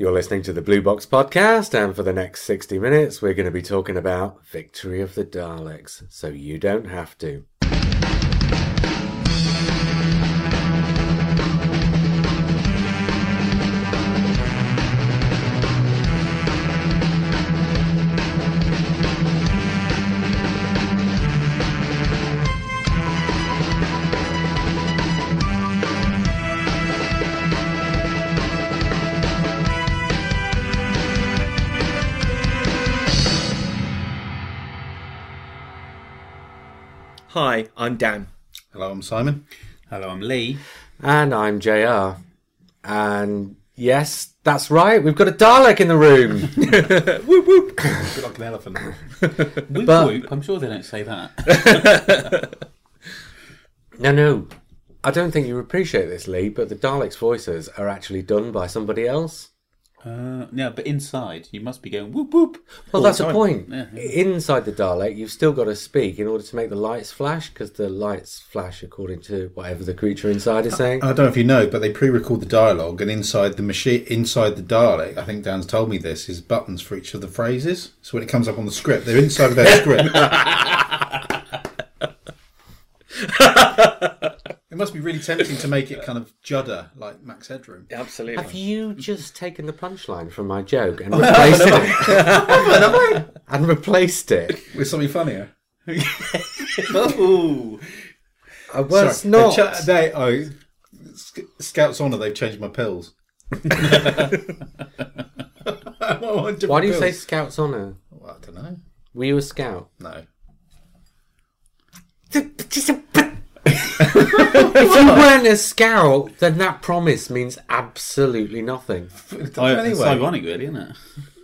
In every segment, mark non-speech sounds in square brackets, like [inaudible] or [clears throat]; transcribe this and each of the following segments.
You're listening to the Blue Box Podcast, and for the next 60 minutes, we're going to be talking about Victory of the Daleks, so you don't have to. Hi, I'm Dan. Hello, I'm Simon. Hello, I'm Lee. And I'm JR. And yes, that's right, we've got a Dalek in the room. [laughs] whoop whoop. Bit like an elephant. [laughs] Whoop But- whoop. I'm sure they don't say that. [laughs] no, no, I don't think you appreciate this, Lee, but the Daleks' voices are actually done by somebody else. Uh, no, but inside you must be going whoop whoop. Well, that's the point. Yeah, yeah. Inside the Dalek, you've still got to speak in order to make the lights flash, because the lights flash according to whatever the creature inside is saying. I don't know if you know, but they pre-record the dialogue, and inside the machine, inside the Dalek, I think Dan's told me this, is buttons for each of the phrases. So when it comes up on the script, they're inside of their [laughs] script. [laughs] it must be really tempting to make it kind of judder like Max Headroom. Absolutely. Have you just taken the punchline from my joke and [laughs] replaced it? and replaced it? With something funnier. [laughs] Ooh. Uh, well, it's Sorry, not. They, cha- they oh, Sc- Scouts Honour. They've changed my pills. [laughs] Why do you say Scouts Honour? Well, I don't know. We were you a scout? No. If you weren't a scout, then that promise means absolutely nothing. I, anyway. It's ironic, really, isn't it?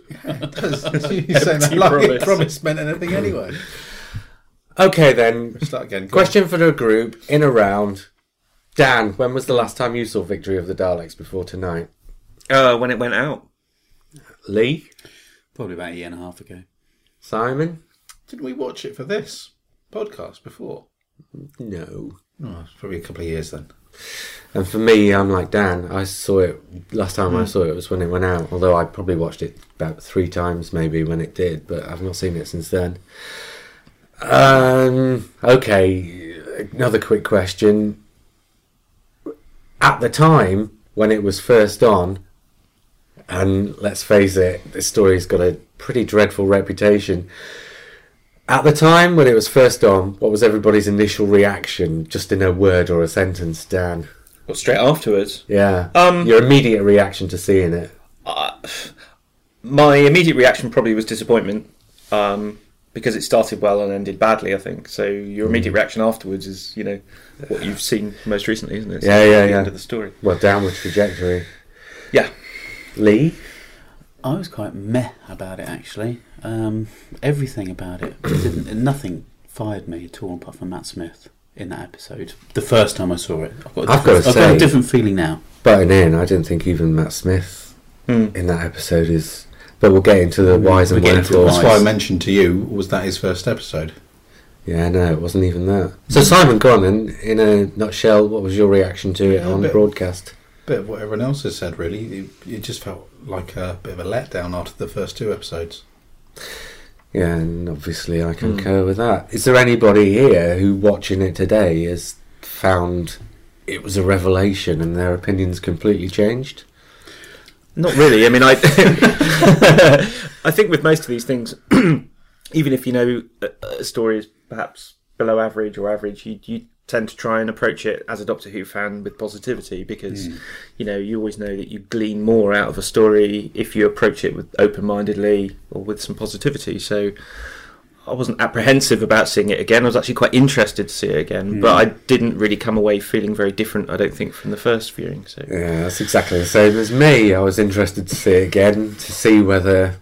Yeah, does [laughs] you saying that like promise. promise meant anything anyway. Okay, then. Start again. Go Question for the group in a round. Dan, when was the last time you saw Victory of the Daleks before tonight? Uh, when it went out. Lee? Probably about a year and a half ago. Simon? Didn't we watch it for this podcast before? No. Oh, it's probably a couple of years then. And for me, I'm like Dan. I saw it last time I saw it was when it went out. Although I probably watched it about three times maybe when it did, but I've not seen it since then. Um. Okay. Another quick question. At the time when it was first on, and let's face it, this story's got a pretty dreadful reputation. At the time when it was first on, what was everybody's initial reaction, just in a word or a sentence, Dan? Well, straight afterwards. Yeah. Um, Your immediate reaction to seeing it. My immediate reaction probably was disappointment. Um, because it started well and ended badly, I think. So your immediate reaction afterwards is, you know, what you've seen most recently, isn't it? So Yeah, yeah, the yeah. End of the story. Well, downward trajectory. Yeah. Lee? I was quite meh about it, actually. Um, everything about it. Didn't, nothing fired me at all apart from Matt Smith in that episode. The first time I saw it. I've got a I've gotta I've got say- a different feeling now. Butting in, I didn't think even Matt Smith Hmm. in that episode is. But we'll get into the whys and We'll get into the wherefores. That's why I mentioned to you, was that his first episode? Yeah, no, it wasn't even that. So, Simon, go on then. In a nutshell, what was your reaction to it Yeah, a on bit- broadcast? Bit of what everyone else has said, really. It, it just felt like a bit of a letdown after the first two episodes. Yeah, and obviously I concur hmm. with that. Is there anybody here who, watching it today, has found it was a revelation and their opinions completely changed? Not really. I mean, I [laughs] I think with most of these things, [clears throat] even if you know a, a story is perhaps below average or average, you, you tend to try and approach it as a Doctor Who fan with positivity because hmm. you know you always know that you glean more out of a story if you approach it with open-mindedly or with some positivity. So. I wasn't apprehensive about seeing it again. I was actually quite interested to see it again, but hmm. I didn't really come away feeling very different. I don't think from the first viewing. So Yeah, that's exactly the same as me. I was interested to see it again to see whether,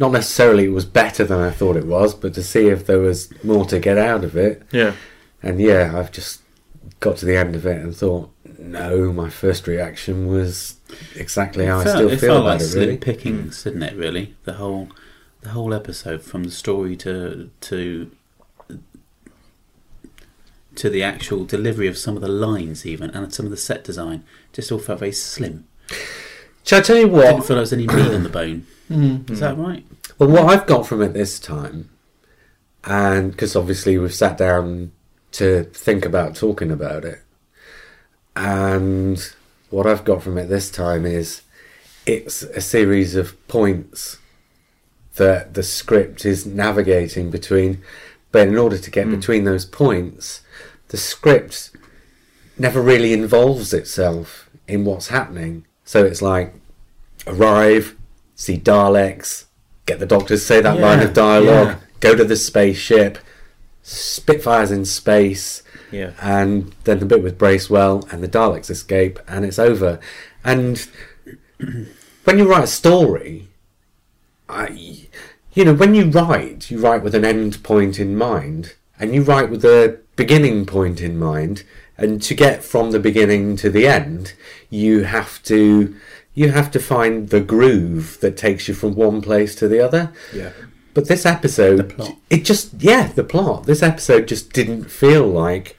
not necessarily it was better than I thought it was, but to see if there was more to get out of it. yeah, And yeah, I've just got to the end of it and thought, no, my first reaction was exactly how I felt- still it feel felt about like it. Really, pickings, didn't it? Really, the whole the whole episode from the story to to to the actual delivery of some of the lines, even and some of the set design, just all felt very slim. Shall I tell you what? I Didn't feel there was any meat on the bone. [clears throat] Mm. Is that right? Well, what I've got from it this time, and because obviously we've sat down to think about talking about it, and what I've got from it this time is it's a series of points that the script is navigating between, but in order to get hmm. between those points, the script never really involves itself in what's happening. So it's like arrive, see Daleks, get the doctors say that line of dialogue, yeah. go to the spaceship, Spitfires in space, Yeah. and then the bit with Bracewell and the Daleks escape, and it's over. And when you write a story, I, you know, when you write, you write with an end point in mind, and you write with a beginning point in mind. And to get from the beginning to the end, you have to you have to find the groove that takes you from one place to the other. Yeah. But this episode, The plot. it just yeah, the plot. This episode just didn't feel like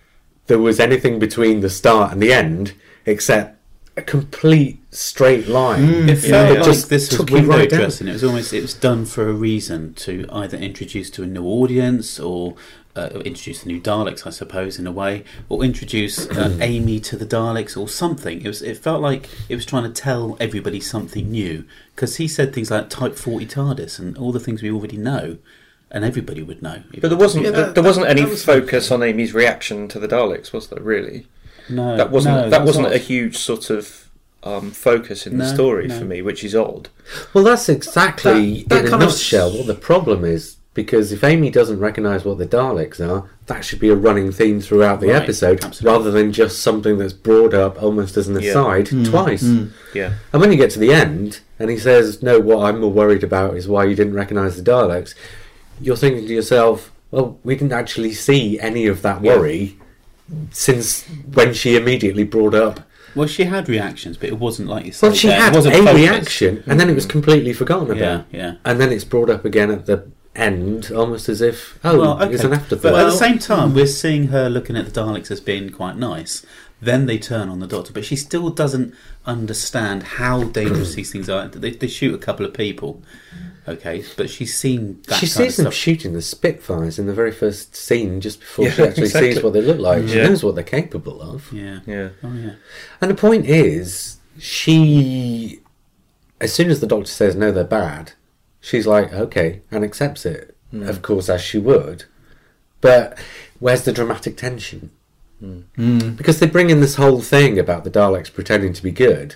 there was anything between the start and the end except a complete straight line. Mm, it felt It like just this was took window right down. dressing. It was almost it was done for a reason to either introduce to a new audience or uh, introduce the new Daleks, I suppose, in a way, or introduce uh, Amy to the Daleks or something. It was. It felt like it was trying to tell everybody something new because he said things like Type Forty TARDIS and all the things we already know, and everybody would know. But there wasn't Yeah, there, that- there wasn't that- any that was- focus on Amy's reaction to the Daleks, was there? Really, no, that wasn't no, that was wasn't a huge sort of um, focus in the story no. for me, which is odd. Well, that's exactly That- that in a kind of nutshell what the problem is. Because if Amy doesn't recognise what the Daleks are, that should be a running theme throughout the Right, episode, absolutely. rather than just something that's brought up almost as an Yeah. aside mm. twice. Mm. Yeah, And when you get to the end, and he says, "No, what I'm more worried about is why you didn't recognise the Daleks," you're thinking to yourself, "Well, we didn't actually see any of that Yeah. worry since when she immediately brought up." Well, she had reactions, but it wasn't like you said. Well, she there. Had a wasn't focused. reaction, and then it was mm. completely forgotten Yeah, about. yeah. And then it's brought up again at the end, almost as if, oh, oh Well, okay. it's an afterthought. But afterthought. at the same time, hmm. we're seeing her looking at the Daleks as being quite nice. Then they turn on the Doctor, but she still doesn't understand how dangerous these things are. They, they shoot a couple of people, okay, but she's seen that she kind sees them stuff. shooting the Spitfires in the very first scene, just before Yeah, she actually exactly. sees what they look like. She knows what they're capable of. yeah. yeah, Oh yeah. And the point is, she, as soon as the doctor says no, they're bad, she's like, okay, and accepts it. Mm. Of course, as she would. But where's the dramatic tension? Mm. Because they bring in this whole thing about the Daleks pretending to be good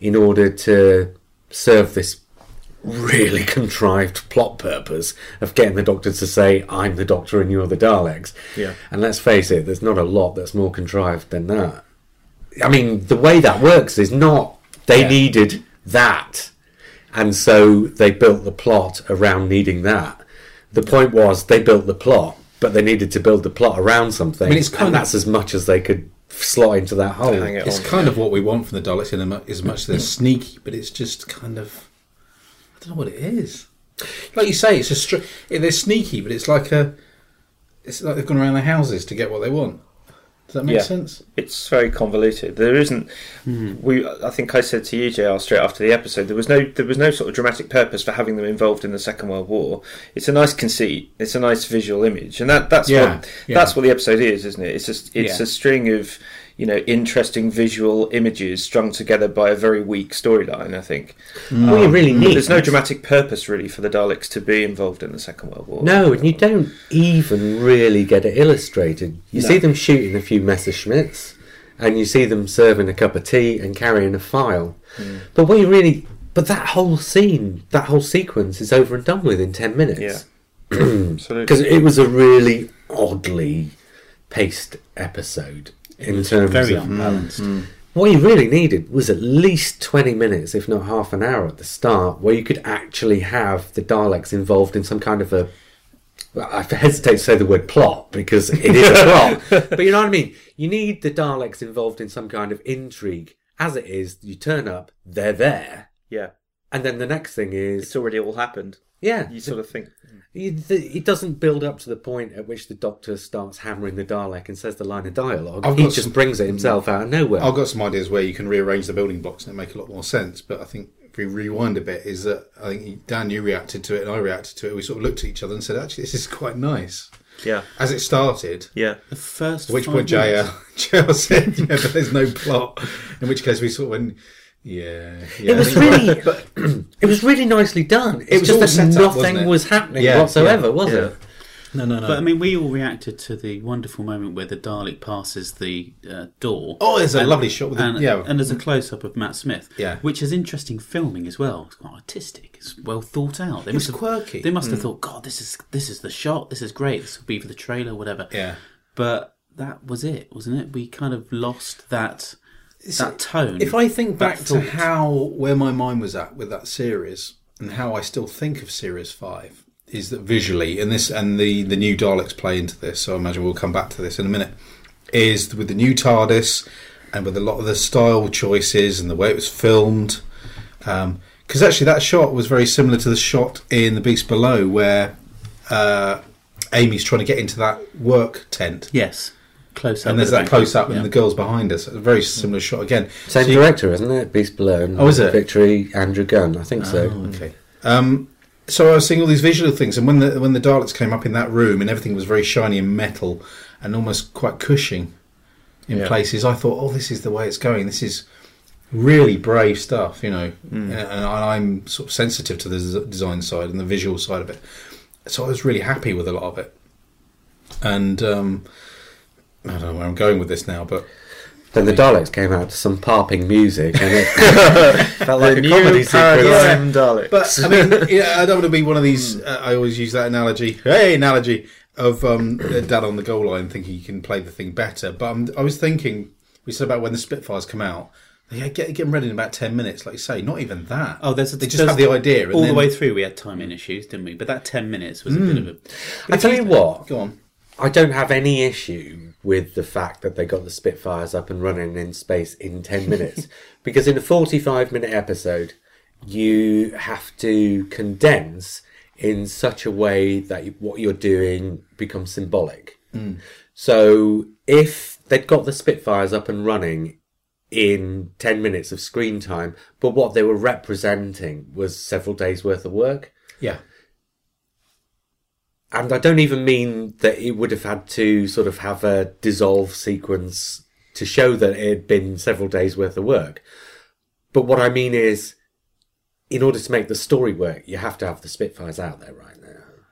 in order to serve this really [laughs] contrived plot purpose of getting the doctor to say, I'm the doctor and you're the Daleks. Yeah. And let's face it, there's not a lot that's more contrived than that. I mean, the way that works is not they Yeah. needed that, and so they built the plot around needing that. The point was they built the plot, but they needed to build the plot around something. I mean, it's kind and of- that's as much as they could slot into that hole. it It's on. kind of what we want from the Daleks in a mu- as much as they're sneaky, but it's just kind of I don't know what it is. Like you say, it's a str- they're sneaky, but it's like a it's like they've gone around their houses to get what they want. Does that make Yeah. sense? it's very convoluted. There isn't. Hmm. We, I think I said to you, JR, straight after the episode, there was no, there was no sort of dramatic purpose for having them involved in the Second World War. It's a nice conceit. It's a nice visual image, and that, that's Yeah, what yeah. that's what the episode is, isn't it? It's just, it's Yeah. a string of, you know, interesting visual images strung together by a very weak storyline. I think. All you really need. there's no dramatic purpose really for the Daleks to be involved in the Second World War. No, and you don't even really get it illustrated. You No. see them shooting a few Messerschmitts, and you see them serving a cup of tea and carrying a file. Hmm. But what you really, but that whole scene, that whole sequence is over and done with in ten minutes. Yeah. [clears throat] Absolutely. because it was a really oddly paced episode in terms Very of unbalanced. Mm, mm. what you really needed was at least 20 minutes, if not half an hour at the start, where you could actually have the Daleks involved in some kind of a. Well, I hesitate to say the word plot because it is a [laughs] plot. But you know what I mean? You need the Daleks involved in some kind of intrigue. As it is, you turn up, they're there, Yeah. and then the next thing is It's already all happened. yeah, You sort of think, It doesn't build up to the point at which the Doctor starts hammering the Dalek and says the line of dialogue. He just some- brings it himself out of nowhere. I've got some ideas where you can rearrange the building blocks and it make a lot more sense. But I think if we rewind a bit, is that I think Dan, you reacted to it and I reacted to it. We sort of looked at each other and said, actually, this is quite nice. yeah, As it started, yeah. The first. at which point minutes- [laughs] JR, JR said, yeah, but there's no plot. In which case we sort of went, yeah. yeah it was really, it was really nicely done. It, was was just that set up, wasn't nothing was happening Yeah, whatsoever, yeah, was yeah. it? No, no, no. But I mean, we all reacted to the wonderful moment where the Dalek passes the uh, door. oh, there's a lovely shot with the, and, yeah. and there's a close up of Matt Smith, Yeah. which is interesting filming as well. It's quite artistic. It's well thought out. They It's must have, quirky. They must have thought, God, this is this is the shot. This is great. This will be for the trailer, whatever. yeah. But that was it, wasn't it? We kind of lost that that tone. If I think back to thought. how where my mind was at with that series and how I still think of Series Five is that visually, and this and the the new Daleks play into this. So I imagine we'll come back to this in a minute. Is with the new TARDIS and with a lot of the style choices and the way it was filmed. Because actually, that shot was very similar to the shot in The Beast Below, where uh, Amy's trying to get into that work tent. yes, close up. And there's that close up, Yeah. and the girls behind us. A very similar shot again. Same So you- director, isn't it? Beast Below. and Oh, is it? Victory, Andrew Gunn. I think so. Okay. Um, so I was seeing all these visual things, and when the when the Daleks came up in that room, and everything was very shiny and metal, and almost quite cushing in Yeah. places, I thought, "Oh, this is the way it's going. This is really brave stuff," you know. And, and I'm sort of sensitive to the des- design side and the visual side of it, so I was really happy with a lot of it. And um, I don't know where I'm going with this now, but Then the Daleks came out to some parping music, and it [laughs] felt like the a comedy sequence. paradigm Daleks. But I mean, yeah, I don't want to be one of these. Uh, I always use that analogy. Hey, analogy of um, dad on the goal line, thinking you can play the thing better. But um, I was thinking, we said about when the Spitfires come out. Yeah, get, get them ready in about ten minutes, like you say. Not even that. Oh, there's a, they just there's- have the idea. And all then, the way through. We had timing issues, didn't we? But that ten minutes was a bit of a. I tell you what, Go on. I don't have any issue with the fact that they got the Spitfires up and running in space in 10 minutes. [laughs] because in a 45 minute episode, you have to condense in such a way that what you're doing becomes symbolic. Mm. So if they'd got the Spitfires up and running in 10 minutes of screen time, but what they were representing was several days worth of work, Yeah. And I don't even mean that it would have had to sort of have a dissolve sequence to show that it had been several days worth of work. But what I mean is, in order to make the story work, you have to have the Spitfires out there right now.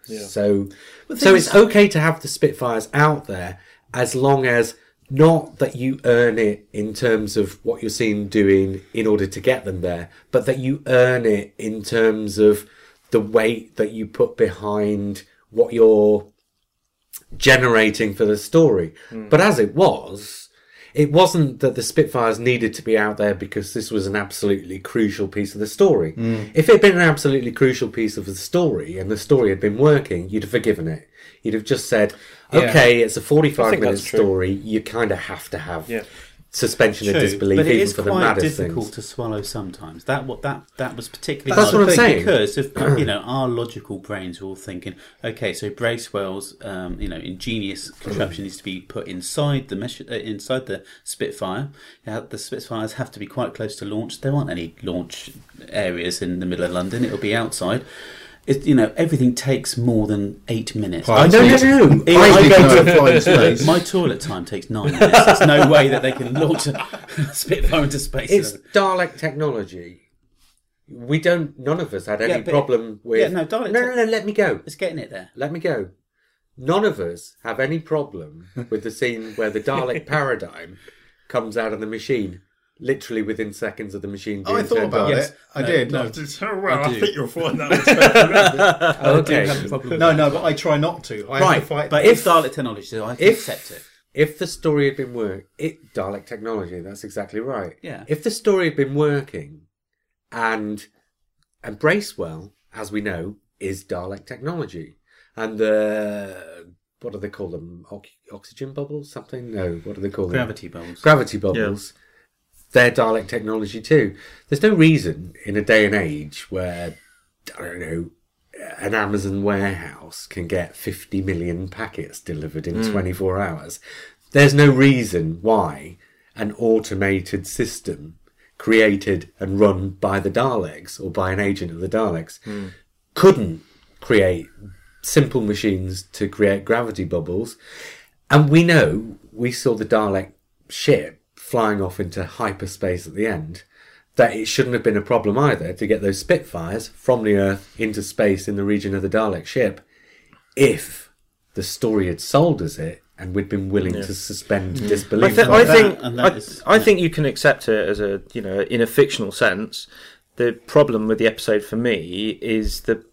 Yeah. So, so it's okay to have the Spitfires out there as long as not that you earn it in terms of what you're seeing doing in order to get them there, but that you earn it in terms of the weight that you put behind what you're generating for the story. But as it was, it wasn't that the Spitfires needed to be out there because this was an absolutely crucial piece of the story. If it had been an absolutely crucial piece of the story and the story had been working, you'd have forgiven it. You'd have just said, Yeah. okay, it's a 45 minute story. You kind of have to have Yeah. Suspension of True, disbelief, but it even is for the quite maddest difficult things. to swallow sometimes. That what that that was particularly That's what I'm saying. because if [clears throat] you know our logical brains are all thinking, okay, so Bracewell's um, you know ingenious contraption needs to be put inside the mesh, uh, inside the Spitfire. Now, the Spitfires have to be quite close to launch. There aren't any launch areas in the middle of London. It'll be outside. It, you know, everything takes more than eight minutes. I no, need- no, no. I I need go to know to- fly in space. My toilet time takes nine minutes. There's no way that they can launch a [laughs] Spitfire into space. It's Dalek technology. We don't. None of us had any Yeah, but- problem with. yeah, no, Dalek No, no, no. Let me go. It's getting it there. Let me go. None of us have any problem with the scene where the Dalek [laughs] paradigm comes out of the machine, literally within seconds of the machine being Oh, I thought about on. Yes. it. I No, did. no. I did well. I I, think you'll find that. [laughs] Okay. have a problem with no, no, but I try not to. I have Right, to fight. But If- if Dalek technology, so I if- accept it. If the story had been work, it Dalek technology. That's exactly right. Yeah. If the story had been working, and and Bracewell, as we know, is Dalek technology, and the what do they call them? Ox- oxygen bubbles? Something? No. What do they call them? Gravity bubbles. Gravity bubbles. Their Dalek technology too. There's no reason in a day and age where I don't know an Amazon warehouse can get 50 million packets delivered in hmm. 24 hours. There's no reason why an automated system created and run by the Daleks or by an agent of the Daleks hmm. couldn't create simple machines to create gravity bubbles. And we know we saw the Dalek ship flying off into hyperspace at the end. That it shouldn't have been a problem either to get those Spitfires from the Earth into space in the region of the Dalek ship if the story had sold us it and we'd been willing to suspend mm. I, disbelief. th- on I it. that- think and that I, is- I think you can accept it as a you know in a fictional sense. The problem with the episode for me is the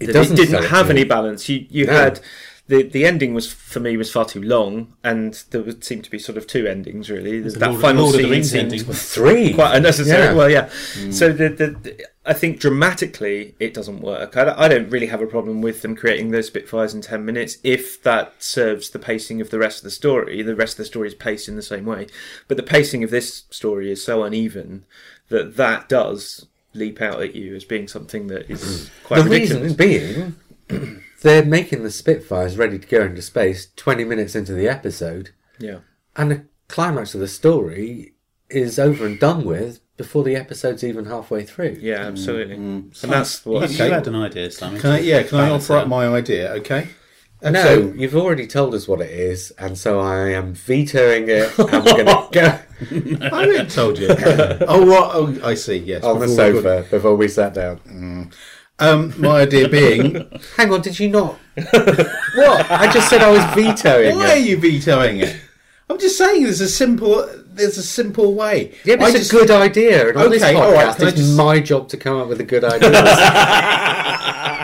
It that doesn't it didn't sell it have any balance. You you No. had the the ending was for me was far too long, and there would seem to be sort of two endings really. a that Lord- final Lord scene seemed. Three. [laughs] quite unnecessary. Yeah. Well, yeah. Hmm. So the, the, the- I think dramatically it doesn't work. I, don't- I don't really have a problem with them creating those Spitfires in ten minutes if that serves the pacing of the rest of the story. The rest of the story is paced in the same way, but the pacing of this story is so uneven that that does leap out at you as being something that is [clears throat] quite the ridiculous. reason being, [clears throat] they're making the Spitfires ready to go into space 20 minutes into the episode, yeah. and the climax of the story is over and done with before the episode's even halfway through. Yeah, absolutely. Mm-hmm. And that's You, what you had an idea, Simon. Can I, yeah, can I offer up my idea? Okay. No, So- you've already told us what it is, and so I am vetoing it, and we're going to go [laughs] I already told you. [laughs] oh, right. Oh, I see. Yes. on the before we sofa before we sat down. Mm. Um, my idea being, Hang on, did you not? [laughs] what? I just said I was vetoing why are you vetoing it? I'm just saying there's a simple there's a simple way. Yeah, but I it's just- a good idea, and on this podcast, right, it's just- my job to come up with a good idea. [laughs]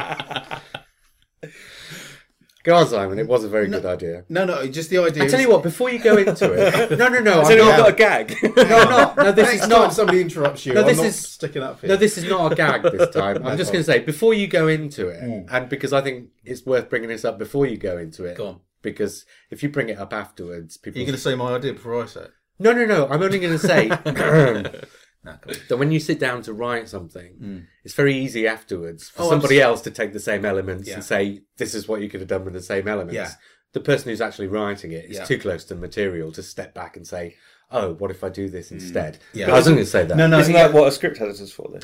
Go on, Simon. It was a very good idea. No, no, just the idea. I tell is- you what, before you go into it, [laughs] no, no, no, I'm anyone not, got a gag? [laughs] no, I'm not. No, [laughs] this Next is not. somebody interrupts you, No, I'm this not is- sticking up for you. No, this is not a gag this time. I'm just going to say before you go into it, Mm. and because I think it's worth bringing this up before you go into it. Go on. Because if you bring it up afterwards, people. You're going to say my idea before I say it. No, no, no. I'm only going to say [clears throat] No, go on. that when you sit down to write something, it's very easy afterwards for Mm. Oh, somebody abs- else to take the same elements Yeah. and say, "This is what you could have done with the same elements." Yeah. The person who's actually writing it is Yeah. too close to the material to step back and say, "Oh, what if I do this instead?" Mm. Yeah. I wasn't going to say that. No, no, Isn't yeah. that what a script editor's for? Then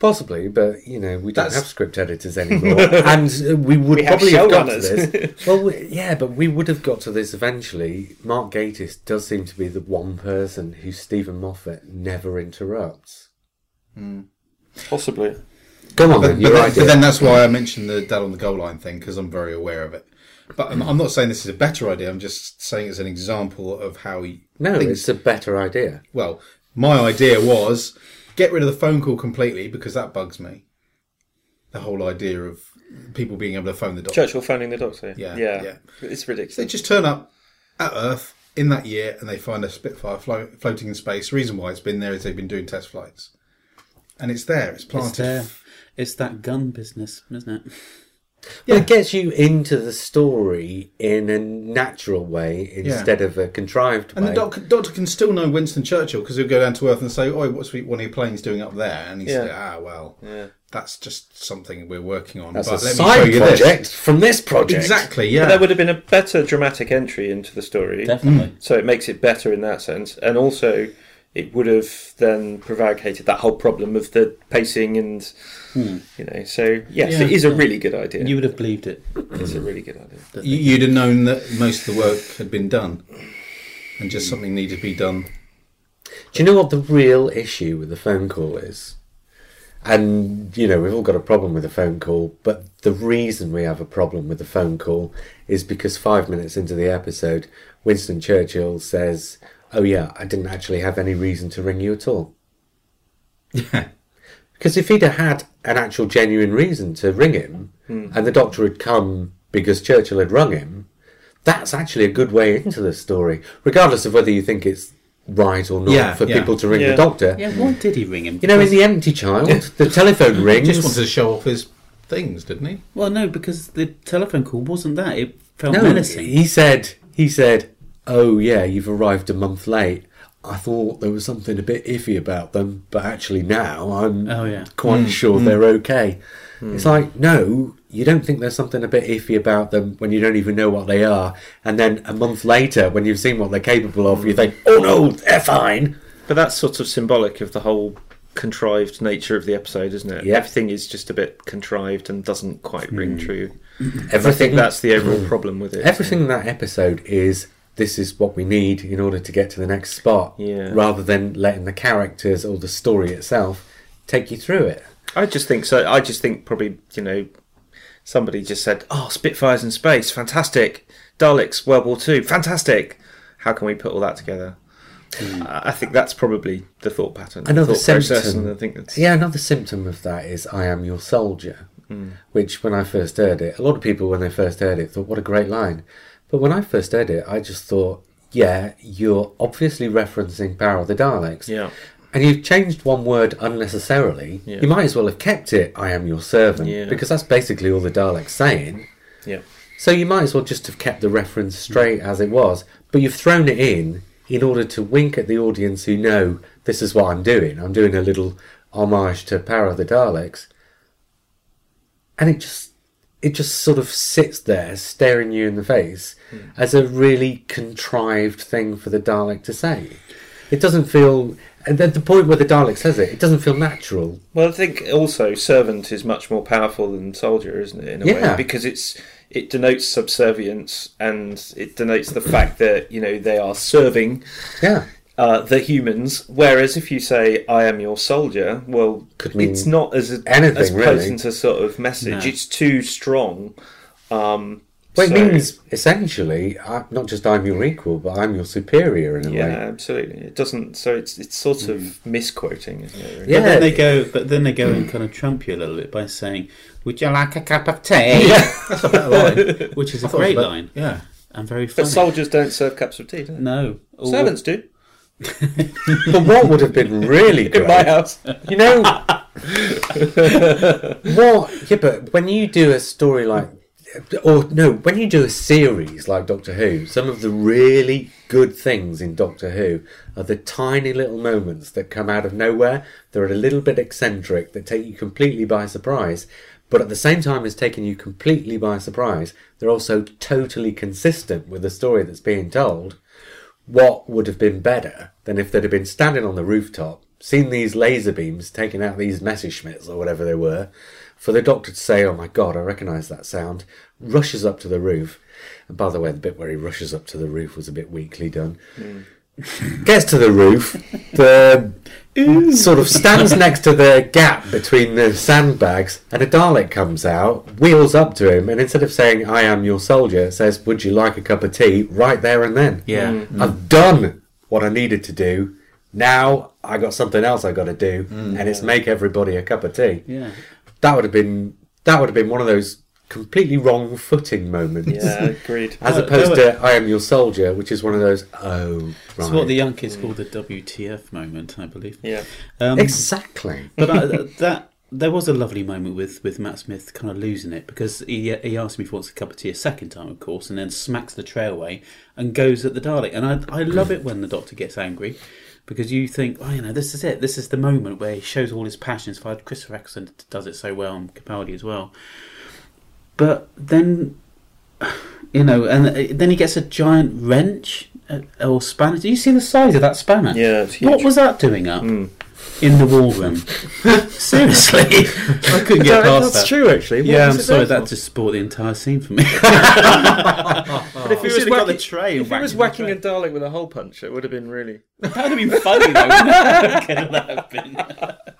Possibly, but you know, we don't That's- have script editors [laughs] anymore, and uh, we would We probably have got to this. [laughs] Well, we, yeah, but we would have got to this eventually. Mark Gatiss does seem to be the one person who Steven Moffat never interrupts. possibly. Go on, But, then, but, your then, idea. but then that's why I mentioned the dad on the goal line thing because I'm very aware of it. But I'm, I'm not saying this is a better idea. I'm just saying it's an example of how he no, thinks. it's a better idea. Well, my idea was get rid of the phone call completely because that bugs me. The whole idea of people being able to phone the doctor. Churchill phoning the doctor. Yeah, yeah, yeah. It's ridiculous. They just turn up at Earth in that year and they find a Spitfire flo- floating in space. Reason why it's been there is they've been doing test flights, and it's there. It's planted. It's there. It's that gun business, isn't it? But it gets you into the story in a natural way instead of a contrived And way. And the doc- doctor can still know Winston Churchill because he'll go down to Earth and say, "Oh, what's one of your planes doing up there?" And he Yeah. say, "Ah, well, Yeah. that's just something we're working on." That's but a let me show side you project this." from this project. Exactly. But Yeah. there would have been a better dramatic entry into the story. Definitely. So it makes it better in that sense, and also it would have then prevaricated that whole problem of the pacing and hmm. you know. So yes, Yeah. it is a really good idea. You would have believed it. it's a really good idea. You- You'd have known that most of the work had been done, and just hmm. something needed to be done. Do you know what the real issue with the phone call is? And, you know, we've all got a problem with a phone call, but the reason we have a problem with the phone call is because five minutes into the episode, Winston Churchill says, Oh, yeah, I didn't actually have any reason to ring you at all. Yeah. Because if he'd have had an actual genuine reason to ring him, Hmm. and the doctor had come because Churchill had rung him, that's actually a good way into the story, regardless of whether you think it's right or not Yeah, for yeah. people to ring Yeah. the doctor. Yeah, why did he ring him? You know, in The Empty Child, the telephone He rings. just wanted to show off his things, didn't he? Well, no, because the telephone call wasn't that. It felt no, menacing. he said, he said, "Oh yeah, you've arrived a month late. I thought there was something a bit iffy about them, but actually now I'm Oh, yeah. quite hmm, sure hmm. they're okay. Hmm. It's like, no, you don't think there's something a bit iffy about them when you don't even know what they are. And then a month later, when you've seen what they're capable of, you think, oh no, they're fine. But that's sort of symbolic of the whole contrived nature of the episode, isn't it? Yeah. Everything is just a bit contrived and doesn't quite ring true. I Everything think that's the overall problem with it. Everything in that episode is this is what we need in order to get to the next spot, Yeah. rather than letting the characters or the story itself take you through it. I just think so. I just think probably you know somebody just said, "Oh, Spitfires in space, fantastic! Daleks, World War Two, fantastic! How can we put all that together?" Hmm. I I think that's probably the thought pattern, Another thought symptom. and I think that's Yeah, another symptom of that is I am your soldier, hmm. which when I first heard it, a lot of people when they first heard it thought, what a great line. But when I first heard it, I just thought, yeah, you're obviously referencing Power of the Daleks. yeah, And you've changed one word unnecessarily. Yeah. You might as well have kept it, I am your servant, Yeah. because that's basically all the Daleks saying. yeah. So you might as well just have kept the reference straight as it was, but you've thrown it in in order to wink at the audience who know this is what I'm doing. I'm doing a little homage to Power of the Daleks, and it just it just sort of sits there staring you in the face hmm. as a really contrived thing for the Dalek to say. It doesn't feel. And at the point where the Dalek says it, it doesn't feel natural. Well, I think also servant is much more powerful than soldier, isn't it? In a Yeah. way, because it's it denotes subservience and it denotes the fact that you know they are serving Yeah. Uh, the humans. Whereas if you say "I am your soldier," well, Could mean it's not as anything, as really. potent a sort of message. No. It's too strong. Um, Well, it so- means essentially I, not just I'm your equal, but I'm your superior in a yeah, way. Yeah, absolutely. It doesn't. So it's it's sort of misquoting, isn't it? really? Yeah. But then they go, but then they go and kind of trump you a little bit by saying, "Would you like a cup of tea?" [laughs] That's a better line. Which is [laughs] a I thought it was great about- line Yeah. and very funny. But soldiers don't serve cups of tea, do they? no, Or- Servants do. But what would have been really [laughs] In my house. you know, [laughs] what? Yeah, but when you do a story like, or no, when you do a series like Doctor Who, some of the really good things in Doctor Who are the tiny little moments that come out of nowhere. They're a little bit eccentric, that take you completely by surprise. But at the same time as taking you completely by surprise, they're also totally consistent with the story that's being told. What would have been better than if they'd have been standing on the rooftop, seen these laser beams taking out these Messerschmitts or whatever they were, for the doctor to say, "Oh my God, I recognise that sound," rushes up to the roof. And by the way, the bit where he rushes up to the roof was a bit weakly done. Hmm. Gets to the roof, the sort of stands next to the gap between the sandbags, and a Dalek comes out, wheels up to him, and instead of saying "I am your soldier," says, "Would you like a cup of tea?" right there and then. Yeah. Mm. I've done what I needed to do. Now I got something else I got to do, mm. and it's make everybody a cup of tea. Yeah. That would have been that would have been one of those completely wrong footing moments. Yeah, agreed. [laughs] As Well, opposed there to uh, "I am your soldier," which is one of those. Oh, right. It's what the young kids call the WTF moment, I believe. Yeah. Um, exactly. but I, uh, [laughs] that there was a lovely moment with, with Matt Smith kind of losing it because he he asked me if he wants a cup of tea a second time, of course, and then smacks the tray away and goes at the Dalek. And I I love it when the Doctor gets angry because you think, oh, you know, this is it. This is the moment where he shows all his passions. For Christopher Eccleston does it so well, and Capaldi as well. But then, [sighs] you know, and uh, then he gets a giant wrench uh, or spanner. Do you see the size of that spanner? Yeah, it's huge. What was that doing up? Mm. in the war room. [laughs] Seriously, I couldn't get past that's that. true, actually. What Yeah, I'm sorry. That just spoiled the entire scene for me. [laughs] But if he was should've got whacking, the tray and if he was whacking a Dalek with a hole punch, it would have been really. that would have been funny though. wouldn't it? [laughs] Could that have been?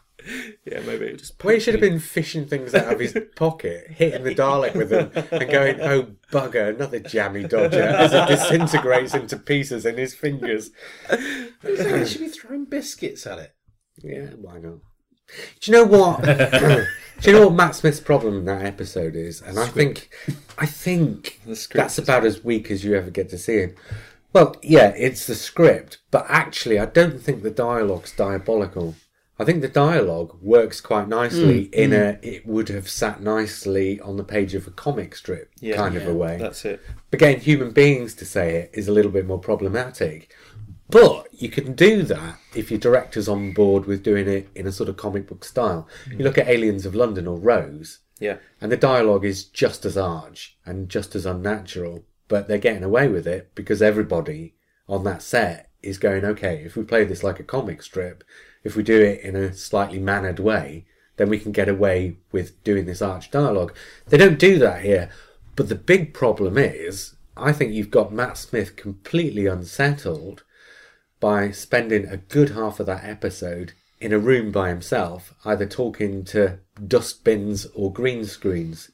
Yeah, maybe. Just Well, he should have been fishing things out of his [laughs] pocket, hitting the Dalek with them, and going, "Oh bugger, another jammy dodger!" as it disintegrates into pieces in his fingers. You should be throwing biscuits at it. Yeah, why not? Do you know what? [laughs] Do you know what Matt Smith's problem in that episode is? And I think, I think that's about as weak as you ever get to see him. Well, yeah, it's the script, but actually, I don't think the dialogue's diabolical. I think the dialogue works quite nicely mm, in a. Mm. It would have sat nicely on the page of a comic strip, Yeah, kind of a way. That's it. But getting human beings to say it is a little bit more problematic. But you can do that if your director's on board with doing it in a sort of comic book style. You mm. look at Aliens of London or Rose, Yeah. and the dialogue is just as arch and just as unnatural, but they're getting away with it because everybody on that set is going, okay, if we play this like a comic strip, if we do it in a slightly mannered way, then we can get away with doing this arch dialogue. They don't do that here. But the big problem is, I think you've got Matt Smith completely unsettled by spending a good half of that episode in a room by himself, either talking to dustbins or green screens.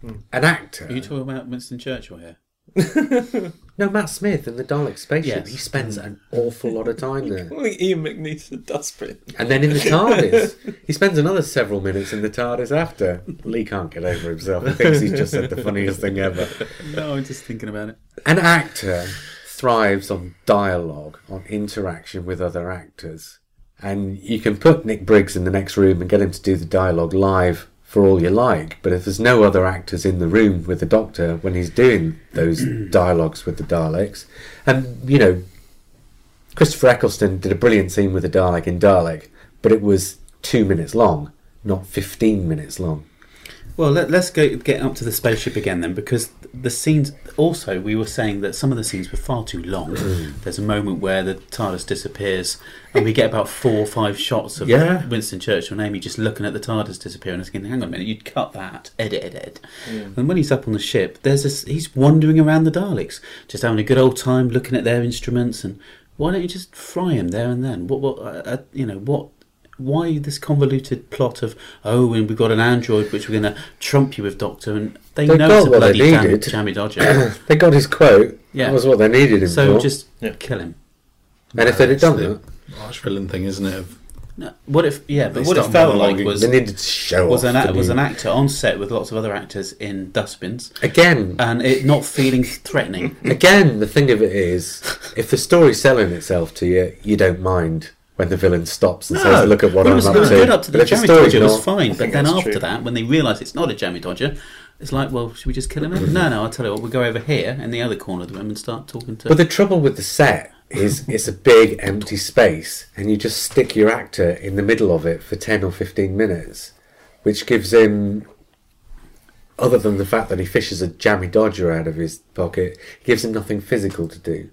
Hmm. An actor. Are you talking about Winston Churchill here? [laughs] No, Matt Smith in the Dalek spaceship. Yes. He spends an awful lot of time there. [laughs] Like Ian McNeice's a dustbin. And then in the TARDIS, [laughs] he spends another several minutes in the TARDIS after. Lee can't get over himself. He thinks he's just said the funniest thing ever. [laughs] No, I'm just thinking about it. An actor thrives on dialogue, on interaction with other actors. And you can put Nick Briggs in the next room and get him to do the dialogue live for all you like. But if there's no other actors in the room with the Doctor when he's doing those [clears throat] dialogues with the Daleks, and you know, Christopher Eccleston did a brilliant scene with the Dalek in Dalek, but it was two minutes long, not 15 minutes long. Well, let, let's go get up to the spaceship again then, because the scenes. Also, we were saying that some of the scenes were far too long. There's a moment where the TARDIS disappears, and we get about four or five shots of Yeah. Winston Churchill and Amy just looking at the TARDIS disappear, and I was thinking, "Hang on a minute, you'd cut that, edit, edit." And when he's up on the ship, there's this. He's wandering around the Daleks, just having a good old time, looking at their instruments, and why don't you just fry him there and then? What, what, uh, uh, you know, what? Why this convoluted plot of oh and we've got an android which we're going to trump you with doctor and they They know it's a what they bloody jam, needed. jammy dodger [coughs] they got his quote. Yeah. That was what they needed him so for. just Yeah. kill him and if they'd have done It's that, the arch villain thing, isn't it? Of, no, what if yeah but what it start felt like was they needed to show was off an a- was an actor on set with lots of other actors in dustbins Again, and it not feeling threatening again, the thing of it is, if the story's selling itself to you, you don't mind when the villain stops and says, "Look at what it I'm was, up it was to." good up to the if the jammy story's dodger was fine but then after true. that when they realise it's not a jammy dodger it's like well should we just kill him then? [laughs] no no I'll tell you what we'll go over here in the other corner of the room and start talking to But the trouble with the set is it's a big empty space, and you just stick your actor in the middle of it for ten or fifteen minutes, which gives him, other than the fact that he fishes a jammy dodger out of his pocket, gives him nothing physical to do.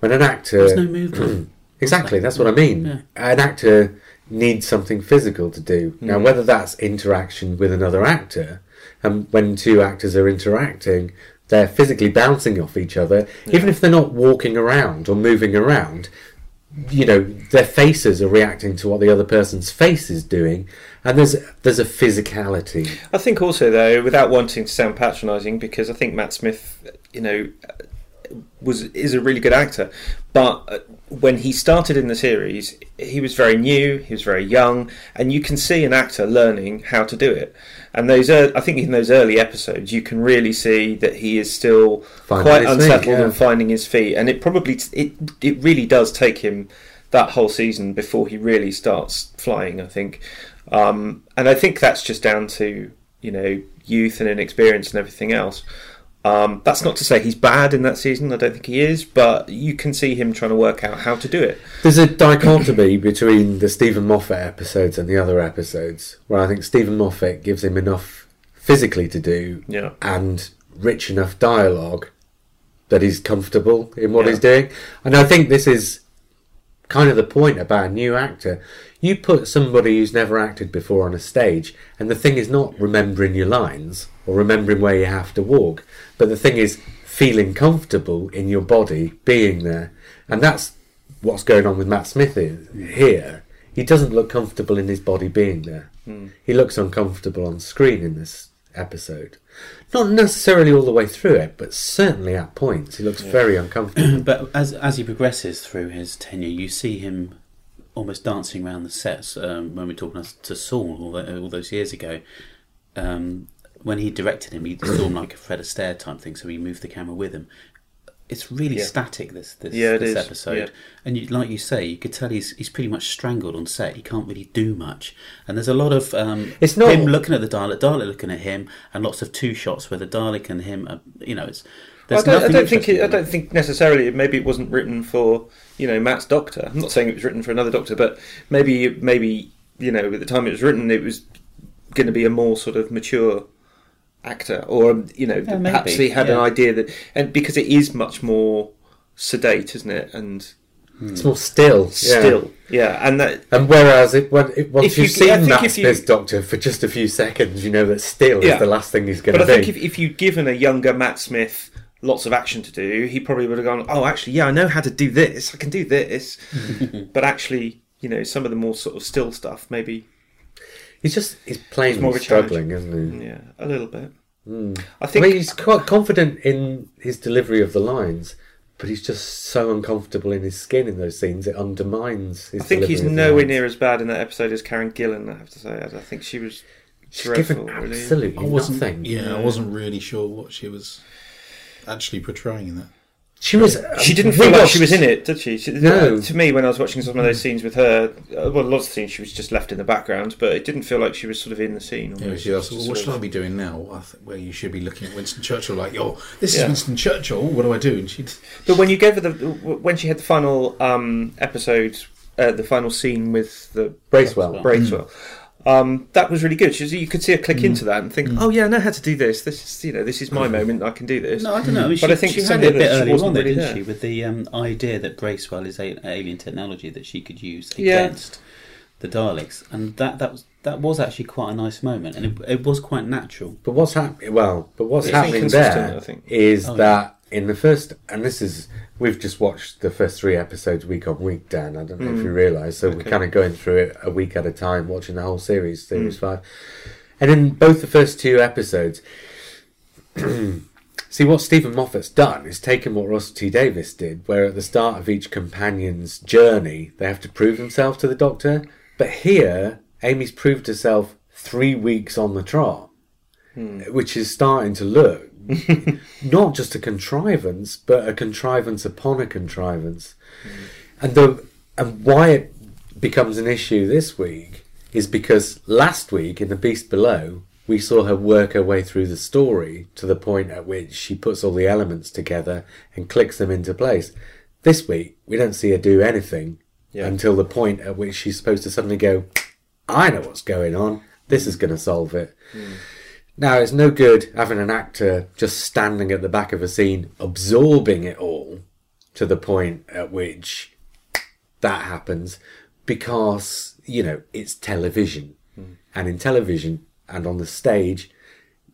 When an actor, there's no movement [clears throat] exactly, that's what I mean. Yeah. An actor needs something physical to do. Now, whether that's interaction with another actor, and when two actors are interacting, they're physically bouncing off each other, even if they're not walking around or moving around. You know, their faces are reacting to what the other person's face is doing, and there's there's a physicality. I think also though, without wanting to sound patronising, because I think Matt Smith, you know, was is a really good actor, but uh, when he started in the series, he was very new, he was very young, and you can see an actor learning how to do it. And those, I think, in those early episodes, you can really see that he is still Finding quite his feet, unsettled yeah. and finding his feet. And it probably it it really does take him that whole season before he really starts flying. I think, um, and I think that's just down to you know youth and inexperience and everything else. Um, that's not to say he's bad in that season. I don't think he is, but you can see him trying to work out how to do it. There's a dichotomy between the Steven Moffat episodes and the other episodes, where I think Steven Moffat gives him enough physically to do Yeah. and rich enough dialogue that he's comfortable in what Yeah. he's doing. And I think this is kind of the point about a new actor. You put somebody who's never acted before on a stage, and the thing is not remembering your lines or remembering where you have to walk, but the thing is feeling comfortable in your body being there. And that's what's going on with Matt Smith here. He doesn't look comfortable in his body being there. He looks uncomfortable on screen in this episode. Not necessarily all the way through it, but certainly at points he looks very [clears throat] uncomfortable. but as as he progresses through his tenure, you see him almost dancing around the sets. Um, when we're talking to Saul all, tho- all those years ago, um, when he directed him, he saw him like a Fred Astaire type thing, so he moved the camera with him. It's really Yeah. static this this, Yeah, this episode, yeah. and you, like you say, you could tell he's he's pretty much strangled on set. He can't really do much, and there's a lot of um, It's not- him looking at the Dalek, Dalek looking at him, and lots of two shots where the Dalek and him, are, you know, it's I don't, I don't think. It, I don't think necessarily. Maybe it wasn't written for you know Matt's Doctor. I'm not saying it was written for another Doctor, but maybe maybe you know at the time it was written, it was going to be a more sort of mature actor, or you know Yeah, perhaps maybe, he had an idea that, and because it is much more sedate, isn't it? And It's more still. yeah. still, yeah, and that And whereas it, when it, once If you- you've seen I think Matt if you- Smith's Doctor for just a few seconds, you know that still Yeah. is the last thing he's going But to I be. think if, if you'd given a younger Matt Smith lots of action to do, he probably would have gone, "Oh, actually, yeah, I know how to do this. I can do this." [laughs] but actually, you know, some of the more sort of still stuff, maybe, he's just he's plainly more of a challenge. struggling, isn't he? yeah, a little bit. I Hmm. I think mean, he's quite confident in his delivery of the lines, but he's just so uncomfortable in his skin in those scenes. It undermines his. I think he's delivery of the nowhere near as bad in that episode as Karen Gillan. I have to say, I I think she was She's dreadful. given really. absolutely I wasn't. nothing. Yeah, I wasn't really sure what she was actually portraying in that. She was. She didn't feel like she was in it, did she? she No. To me, when I was watching some of those scenes with her, uh, well, lots of scenes she was just left in the background, but it didn't feel like she was sort of in the scene. Yeah, almost. she asked, well, Just what sort should I be doing now? Well, think, where you should be looking at Winston Churchill, like, oh, this Yeah. is Winston Churchill. What do I do? And she'd But when you gave her the when she had the final um, episode, uh, the final scene with the Bracewell. Bracewell, um, that was really good. She, you could see her click into that and think, "Oh yeah, I know how to do this. This is you know this is my moment. I can do this." No, I don't know. I mean, But she, I think she some had it a bit others earlier wasn't on, there, really didn't there. she? With the um, idea that Bracewell is a, alien technology that she could use Yeah. against the Daleks, and that that was that was actually quite a nice moment, and it, it was quite natural. But what's happening? Well, but what's It's happening inconsistent, there I think. is Oh, that in the first, and this is we've just watched the first three episodes week on week, Dan. I don't know if you realise. So we're Hmm. Kind of going through it a week at a time, watching the whole series, series five, and in both the first two episodes. [clears throat] See what Steven Moffat's done is taken what Russell T Davies did, where at the start of each companion's journey they have to prove themselves to the Doctor. But here, Amy's proved herself three weeks on the trot which is starting to look [laughs] not just a contrivance, but a contrivance upon a contrivance. Mm. And the and why it becomes an issue this week is because last week in The Beast Below, we saw her work her way through the story to the point at which she puts all the elements together and clicks them into place. This week, we don't see her do anything Yeah. until the point at which she's supposed to suddenly go, I know what's going on. This is going to solve it. Mm. Now, it's no good having an actor just standing at the back of a scene, absorbing it all to the point at which that happens because, you know, it's television. Hmm. And in television and on the stage,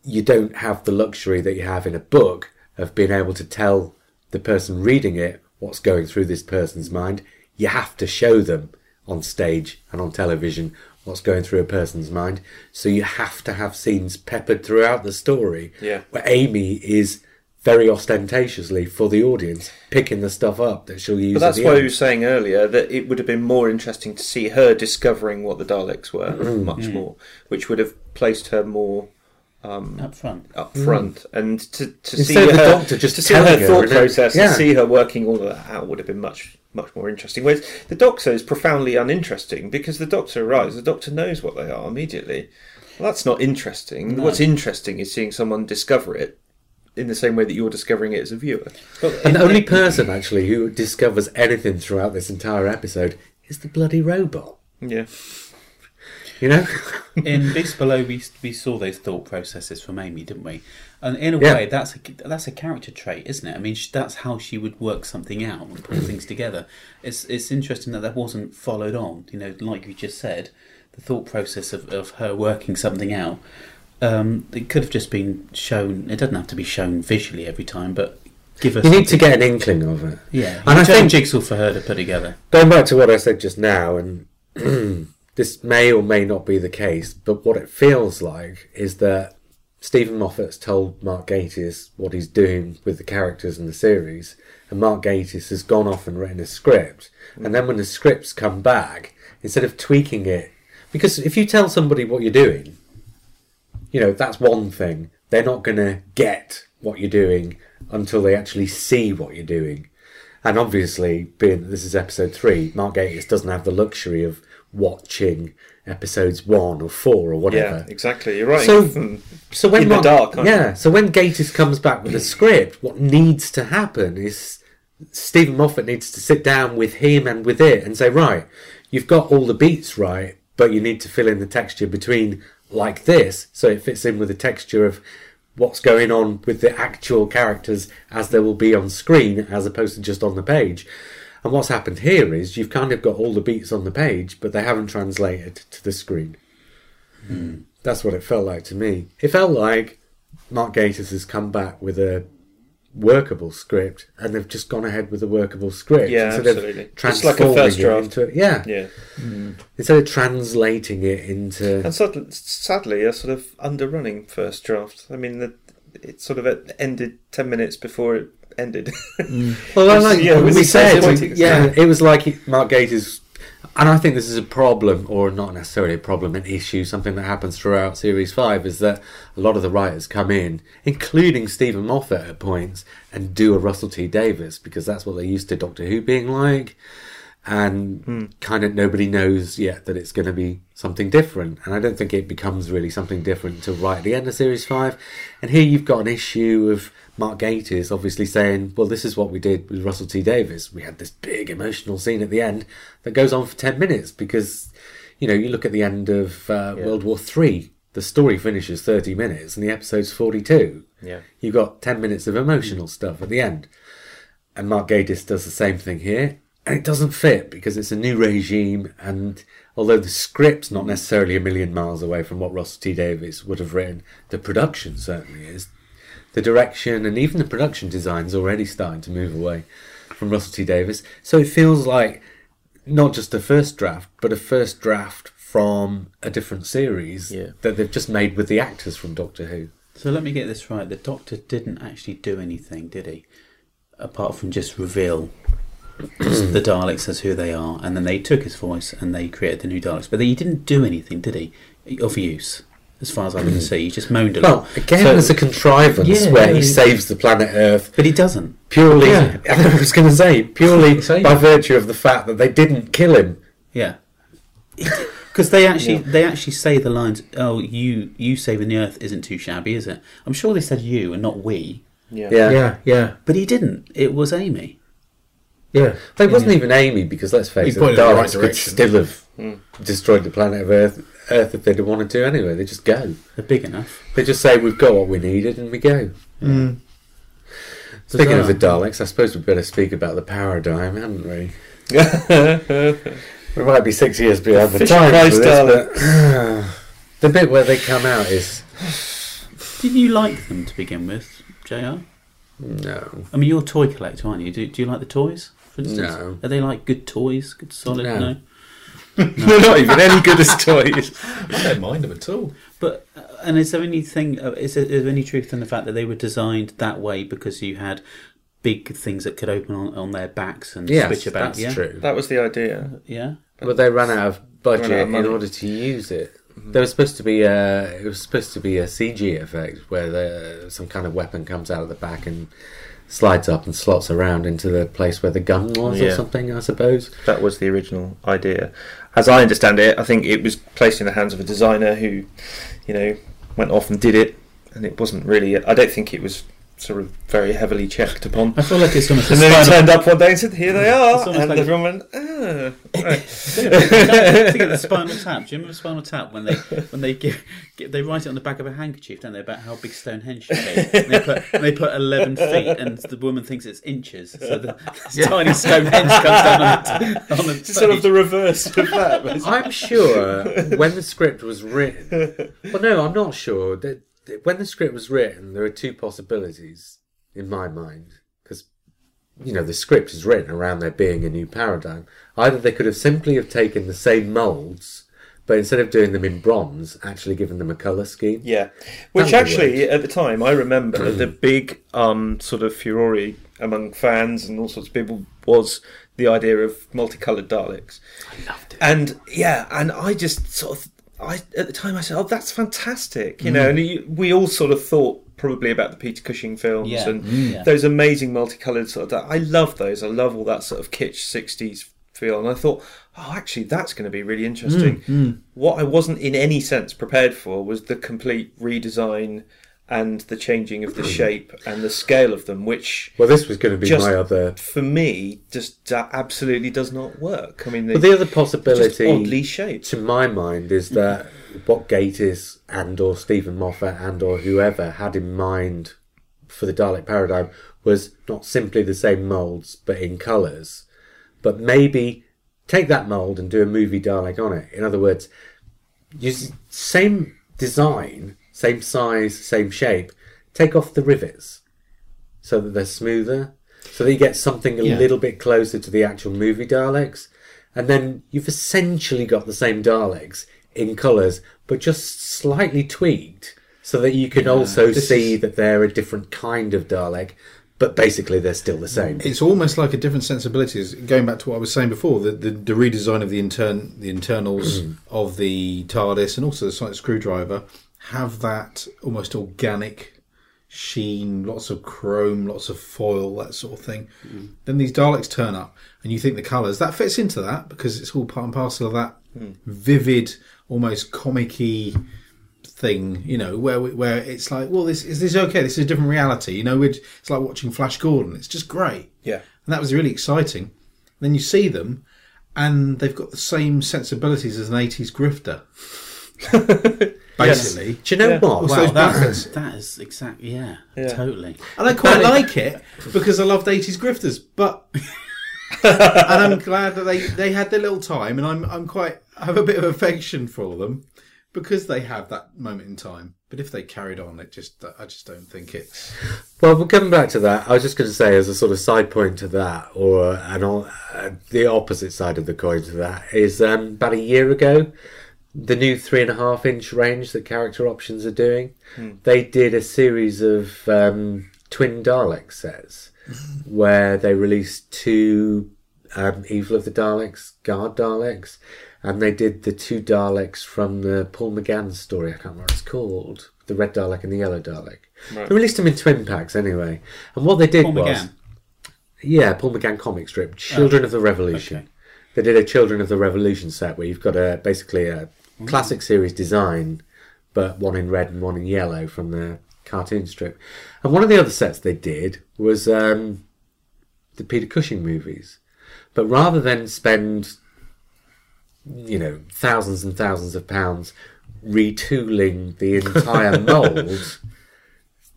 you don't have the luxury that you have in a book of being able to tell the person reading it what's going through this person's mind. You have to show them on stage and on television what's going through a person's mind. So you have to have scenes peppered throughout the story Yeah. where Amy is very ostentatiously for the audience picking the stuff up that she'll use. But that's at the why end. I was saying earlier that it would have been more interesting to see her discovering what the Daleks were mm-hmm. Mm. much more, which would have placed her more um, Up front. up front mm. and to, to see Instead of the her doctor just to see her telling her, thought process yeah. and see her working all of that out would have been much much more interesting. Whereas the doctor is profoundly uninteresting because the doctor arrives, the doctor knows what they are immediately. Well, that's not interesting. No. What's interesting is seeing someone discover it in the same way that you're discovering it as a viewer. And the only person actually who discovers anything throughout this entire episode is the bloody robot. Yeah, You know? [laughs] in Beast Below, we we saw those thought processes from Amy, didn't we? And in a Yeah. way, that's a that's a character trait, isn't it? I mean, that's how she would work something out and put things together. It's it's interesting that that wasn't followed on. You know, like you just said, the thought process of, of her working something out. Um, it could have just been shown. It doesn't have to be shown visually every time, but give us. you need to get an inkling of it. yeah, And I think- jigsaw for her to put together. Going back to what I said just now, and [clears throat] this may or may not be the case, but what it feels like is that Steven Moffat's told Mark Gatiss what he's doing with the characters in the series, and Mark Gatiss has gone off and written a script. And then when the scripts come back, instead of tweaking it, because if you tell somebody what you're doing, you know, that's one thing. They're not going to get what you're doing until they actually see what you're doing. And obviously, being that this is episode three, Mark Gatiss doesn't have the luxury of watching episodes one or four or whatever. Yeah, exactly. You're right. So- So when In the Mark- dark, aren't yeah. So when Gatiss comes back with a [clears throat] script, what needs to happen is Steven Moffat needs to sit down with him and with it and say, right, you've got all the beats right, but you need to fill in the texture between like this, so it fits in with the texture of what's going on with the actual characters as they will be on screen, as opposed to just on the page. And what's happened here is you've kind of got all the beats on the page, but they haven't translated to the screen. Hmm. That's what it felt like to me. It felt like Mark Gatiss has come back with a workable script, and they've just gone ahead with a workable script Yeah, instead absolutely. of It's like a transforming first it draft. into yeah. yeah. Hmm. Instead of translating it into And sadly, sadly, a sort of underrunning first draft. I mean, the, it sort of ended 10 minutes before it ended. Mm. [laughs] Well, It's- like yeah, it was we said, yeah, it was like Mark Gatiss, and I think this is a problem, or not necessarily a problem, an issue, something that happens throughout Series 5, is that a lot of the writers come in, including Steven Moffat at points, and do a Russell T Davies, because that's what they're used to Doctor Who being like, and hmm. kind of nobody knows yet that it's going to be something different, and I don't think it becomes really something different until right at the end of Series 5, and here you've got an issue of Mark Gatiss obviously saying, well, this is what we did with Russell T Davies. We had this big emotional scene at the end that goes on for 10 minutes because, you know, you look at the end of uh, Yeah. World War Three, the story finishes 30 minutes and the episode's 42. yeah. You've got 10 minutes of emotional stuff at the end. And Mark Gatiss does the same thing here. And it doesn't fit because it's a new regime. And although the script's not necessarily a million miles away from what Russell T Davies would have written, the production certainly is. The direction and even the production design is already starting to move away from Russell T Davies. So it feels like not just a first draft, but a first draft from a different series Yeah. that they've just made with the actors from Doctor Who. So let me get this right. The Doctor didn't actually do anything, did he? Apart from just reveal [clears throat] the Daleks as who they are, and then they took his voice and they created the new Daleks. But he didn't do anything, did he, of use? As far as I can mm. see, he just moaned a lot. Well, lot. again, So- there's a contrivance Yeah, where yeah, he saves the planet Earth but he doesn't. purely. Yeah. [laughs] I was going to say purely by virtue of the fact that they didn't kill him. Yeah, because they actually they actually say the lines. Oh, you you saving the Earth isn't too shabby, is it? I'm sure they said you and not we, Yeah. Yeah, Yeah, yeah, but he didn't. It was Amy. yeah. But it wasn't even Amy because let's face He it, the pointed right could still have hmm. destroyed the planet of Earth, Earth if they'd want to. Do anyway, they just go. They're big enough. They just say we've got what we needed and we go. Mm. Speaking of the Bizarre. Daleks, I suppose we'd better speak about the paradigm, hadn't we? [laughs] We might be six years behind the Fisher times Price with this, but [sighs] the bit where they come out is Did you like them to begin with, Jr? no. I mean, you're a toy collector, aren't you? Do, do you like the toys, for instance? No. Are they like good toys? Good solid? No. No. [laughs] They're not even any good as toys. I don't mind them at all. But uh, and is there anything? Uh, is, there, is there any truth in the fact that they were designed that way because you had big things that could open on, on their backs and Yes, switch about? that's yeah, true. That was the idea. yeah. But they ran out of budget Ran out of in money. order to use it. There was supposed to be a it was supposed to be a CG effect where the, some kind of weapon comes out of the back and slides up and slots around into the place where the gun was or Yeah. something. I suppose. That was the original idea. As I understand it, I think it was placed in the hands of a designer who, you know, went off and did it, and it wasn't really. I don't think it was sort of very heavily checked upon. I feel like it's almost a And then he turned up one day and said, "Here they are," It's almost and like- everyone went, "Ah." right." Think of the Spinal Tap. Do you remember Spinal Tap when they when they give, give they write it on the back of a handkerchief, don't they, about how big Stonehenge should be? And they put and they put eleven feet, and the woman thinks it's inches. So the this tiny Stonehenge comes down on the, on the It's sort of the reverse of that. but- I'm sure when the script was written. Well, no, I'm not sure. That that when the script was written, there are two possibilities in my mind because you know the script is written around there being a new paradigm. Either they could have simply have taken the same molds, but instead of doing them in bronze, actually given them a color scheme. Yeah, which actually at the time I remember the [clears throat] big um, sort of furore among fans and all sorts of people was the idea of multicolored Daleks. I loved it. And yeah, and I just sort of I at the time I said, "Oh, that's fantastic," you know. Mm. And you, we all sort of thought probably about the Peter Cushing films Yeah. and Mm. Yeah. those amazing multicolored sort of. I love those. I love all that sort of kitsch '60s feel, and I thought, oh, actually, that's going to be really interesting. Mm. Mm. What I wasn't in any sense prepared for was the complete redesign and the changing of the shape and the scale of them, which Well, this was going to be Just- my other. for me just absolutely does not work. I mean, they, But the other possibility, oddly shaped. to my mind, is that what Gatiss and or Steven Moffat and or whoever had in mind for the Dalek paradigm was not simply the same molds but in colours, but maybe take that mold and do a movie Dalek on it. In other words, use same design, same size, same shape. Take off the rivets so that they're smoother, so that you get something a Yeah. little bit closer to the actual movie Daleks, and then you've essentially got the same Daleks in colours, but just slightly tweaked, so that you can also see is- that they're a different kind of Dalek, but basically they're still the same. It's almost like a different sensibilities. Going back to what I was saying before, the the, the redesign of the intern the internals mm. of the TARDIS and also the sonic screwdriver have that almost organic sheen, lots of chrome, lots of foil, that sort of thing. Mm. Then these Daleks turn up, and you think the colours that fits into that because it's all part and parcel of that hmm. vivid, almost comic-y thing, you know, where we, where it's like, well, this is this okay? This is a different reality, you know. We'd, it's like watching Flash Gordon. It's just great, Yeah. and that was really exciting. Then you see them, and they've got the same sensibilities as an '80s grifter, [laughs] basically. Do you know Yeah. what? What's Wow, those that—that is exactly yeah, Yeah. totally. And I quite like it because I loved 80s grifters, but [laughs] and I'm glad that they, they had their little time, and I'm I'm quite I have a bit of affection for them because they have that moment in time. But if they carried on, it just I just don't think it's Well, we're coming back to that. I was just going to say, as a sort of side point to that, or an, al- uh, the opposite side of the coin to that, is um, about a year ago, the new three and a half inch range that Character Options are doing, they did a series of um, twin Dalek sets [laughs] where they released two um, Evil of the Daleks, Guard Daleks, and they did the two Daleks from the Paul McGann story. I can't remember what it's called. The red Dalek and the yellow Dalek. They released them in twin packs anyway. And what they did Paul was, McGann. yeah, Paul McGann comic strip, Children of the Revolution. okay. They did a Children of the Revolution set where you've got a basically a classic series design, but one in red and one in yellow from the cartoon strip. And one of the other sets they did was um, the Peter Cushing movies. But rather than spend, you know, thousands and thousands of pounds retooling the entire [laughs] mould,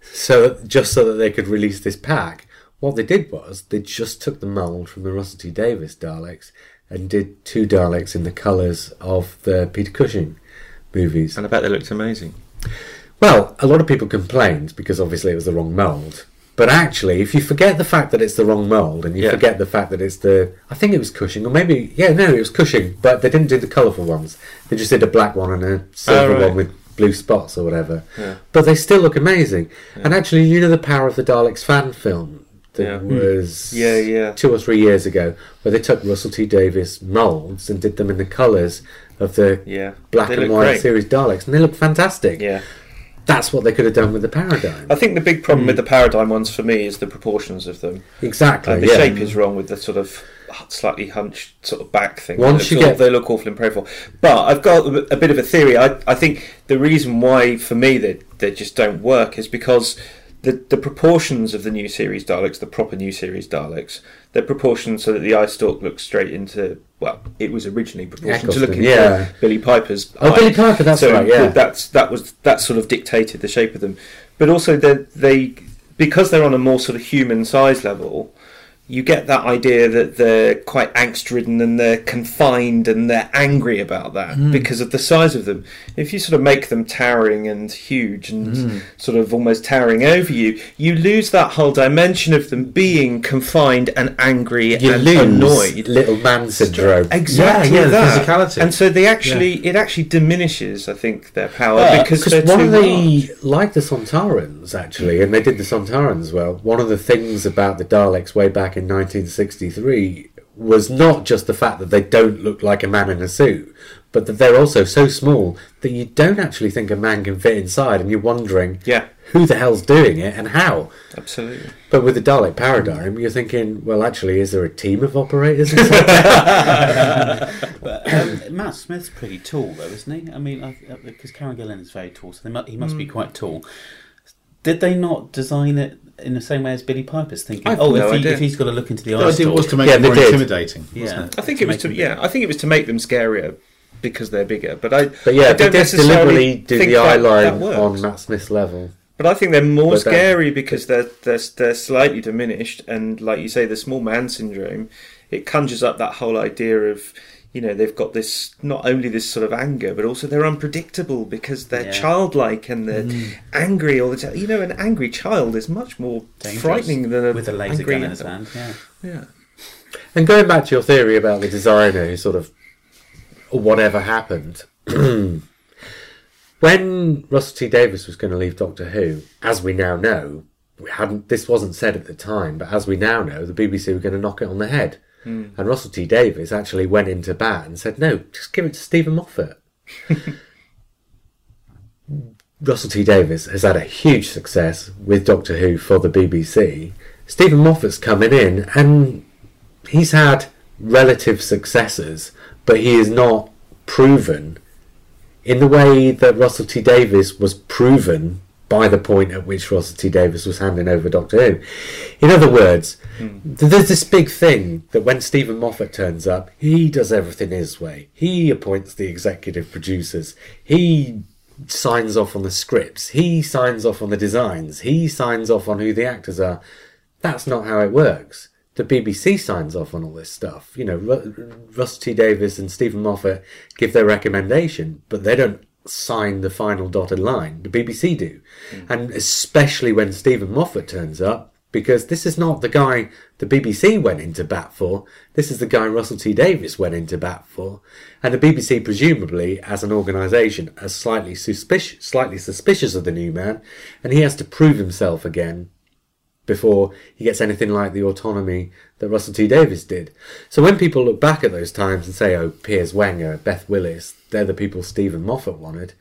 so just so that they could release this pack, what they did was they just took the mould from the Russell T Davies Daleks and did two Daleks in the colours of the Peter Cushing movies. And I bet they looked amazing. Well, a lot of people complained because obviously it was the wrong mould. But actually, if you forget the fact that it's the wrong mould and you Yeah. forget the fact that it's the. I think it was Cushing, or maybe. Yeah, no, it was Cushing, but they didn't do the colourful ones. They just did a black one and a silver Oh, right. one with blue spots or whatever. Yeah. But they still look amazing. And actually, you know the Power of the Daleks fan film that Yeah. was hmm. Yeah, yeah. two or three years ago, where they took Russell T Davies moulds and did them in the colours of the Yeah. black They and white great. series Daleks, and they look fantastic. Yeah. That's what they could have done with the paradigm. I think the big problem with hmm. the paradigm ones for me is the proportions of them. Exactly. And the yeah. shape is wrong with the sort of slightly hunched sort of back thing. Once They you feel- get- they look awful in profile. But I've got a bit of a theory. I, I think the reason why for me they they just don't work is because the the proportions of the new series Daleks, the proper new series Daleks, they're proportioned so that the eye stalk looks straight into well, it was originally proportioned to look Eccleston, into yeah. Billie Piper's Oh, eye. Billie Piper, that's so right, yeah. that's that was that sort of dictated the shape of them. But also they they because they're on a more sort of human size level, you get that idea that they're quite angst ridden and they're confined and they're angry about that Hmm. because of the size of them. If you sort of make them towering and huge and Hmm. sort of almost towering over you, you lose that whole dimension of them being confined and angry You and lose annoyed. little man syndrome. Exactly Yeah, yeah, the that. physicality. and so they actually it actually diminishes, I think, their power Uh, because they're one too of the like the Sontarans actually, and they did the Sontarans well. One of the things about the Daleks way back in 1963 was not just the fact that they don't look like a man in a suit, but that they're also so small that you don't actually think a man can fit inside, and you're wondering Yeah. who the hell's doing it and how. Absolutely. But with the Dalek paradigm, you're thinking, well, actually, is there a team of operators? inside? [laughs] [laughs] But um, Matt Smith's pretty tall, though, isn't he? I mean, uh, because Karen Gillan is very tall, so they mu- he must Hmm. be quite tall. Did they not design it in the same way as Billie Piper's thinking? I've oh, no if, he, if, he's got to look into the The eye idea was to make Yeah, it more did. intimidating. Yeah. It? I think it was to make them yeah. I think it was to make them scarier because they're bigger. But I but yeah, I they don't did necessarily deliberately do the eye that- that line on Matt Smith's level. But I think they're more But then- scary because they're, they're they're slightly diminished, and like you say, the small man syndrome, it conjures up that whole idea of, you know, they've got this not only this sort of anger, but also they're unpredictable because they're Yeah. childlike and they're mm. angry all the time. You know, an angry child is much more Dangerous. frightening than a with a laser angry gun in his adult. hand. Yeah. Yeah. And going back to your theory about the designer who sort of whatever happened, [clears throat] when Russell T Davies was going to leave Doctor Who, as we now know, we hadn't this wasn't said at the time, but as we now know, the BBC were going to knock it on the head. Hmm. And Russell T Davies actually went into bat and said, "No, just give it to Steven Moffat." [laughs] Russell T Davies has had a huge success with Doctor Who for the BBC. Steven Moffat's coming in and he's had relative successes, but he is not proven in the way that Russell T Davies was proven by the point at which Russell T Davies was handing over Doctor Who. In other words, there's this big thing that when Steven Moffat turns up, he does everything his way. He appoints the executive producers. He signs off on the scripts. He signs off on the designs. He signs off on who the actors are. That's not how it works. The BBC signs off on all this stuff. You know, Ru- Russell T Davies and Steven Moffat give their recommendation, but they don't sign the final dotted line. The BBC do. Hmm. And especially when Steven Moffat turns up, because this is not the guy the BBC went into bat for. This is the guy Russell T Davies went into bat for. And the BBC, presumably, as an organisation, are slightly suspicious, slightly suspicious of the new man, and he has to prove himself again before he gets anything like the autonomy that Russell T Davies did. So when people look back at those times and say, oh, Piers Wenger, Beth Willis, they're the people Steven Moffat wanted,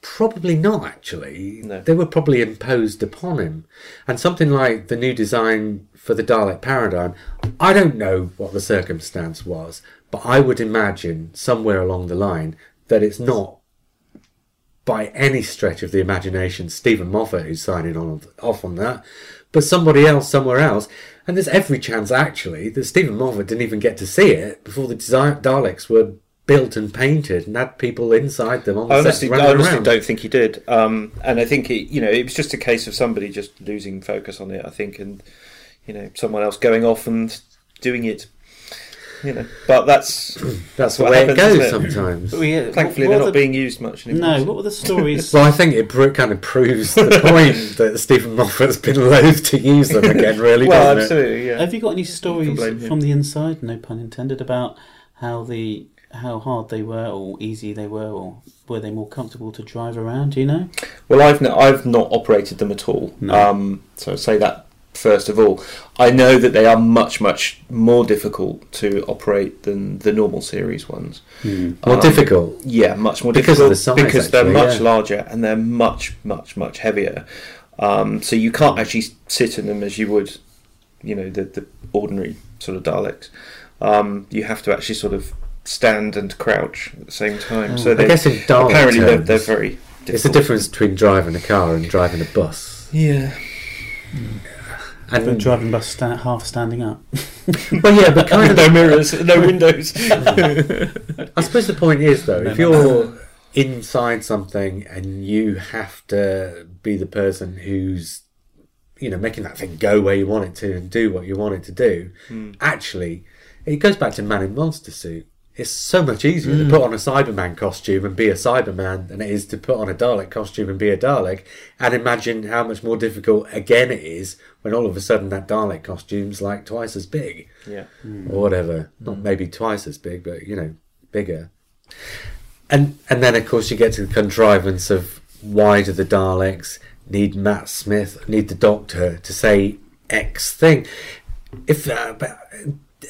probably not actually. No. They were probably imposed upon him. And something like the new design for the Dalek paradigm, I don't know what the circumstance was, but I would imagine somewhere along the line that it's not by any stretch of the imagination Steven Moffat who's signing on off on that, but somebody else somewhere else. And there's every chance actually that Steven Moffat didn't even get to see it before the design Daleks were built and painted and had people inside them on the I set honestly, I honestly around. don't think he did. Um, and I think it, you know, it was just a case of somebody just losing focus on it. I think, and you know, someone else going off and doing it. You know, but that's [clears throat] That's the what way it goes it? sometimes. But we, uh, thankfully they're were not the- being used much anymore. No, what were the stories? [laughs] Well, I think it pro- kind of proves the [laughs] point that Steven Moffat's been loath to use them again, really, [laughs] well, doesn't it? absolutely, yeah. Have you got any stories from the inside, no pun intended, about how the how hard they were or easy they were, or were they more comfortable to drive around? Do you know? Well, I've no, I've not operated them at all. No. Um, so say that first of all. I know that they are much much more difficult to operate than the normal series ones. More Um, difficult. Yeah, much more Because of difficult the size, because they're much yeah. larger and they're much much much heavier. Um, so you can't actually sit in them as you would, you know, the the ordinary sort of Daleks. Um, you have to actually sort of stand and crouch at the same time. Hmm. so I guess in Dalek apparently they're, they're very. Difficult. It's the difference between driving a car and driving a bus. Yeah. Hmm. But And driving bus sta- half standing up. [laughs] well, yeah, but kind [laughs] of no mirrors, no [laughs] windows. I suppose the point is though, No, if you're inside something and you have to be the person who's, you know, making that thing go where you want it to and do what you want it to do, hmm. actually, it goes back to man in monster suit. It's so much easier to put mm. on a Cyberman costume and be a Cyberman than it is to put on a Dalek costume and be a Dalek. And imagine how much more difficult again it is when all of a sudden that Dalek costume's like twice as big yeah. Mm. or whatever. Not mm. maybe twice as big, but you know, bigger. And and then of course you get to the contrivance of why do the Daleks need Matt Smith, need the Doctor to say X thing? If uh, but,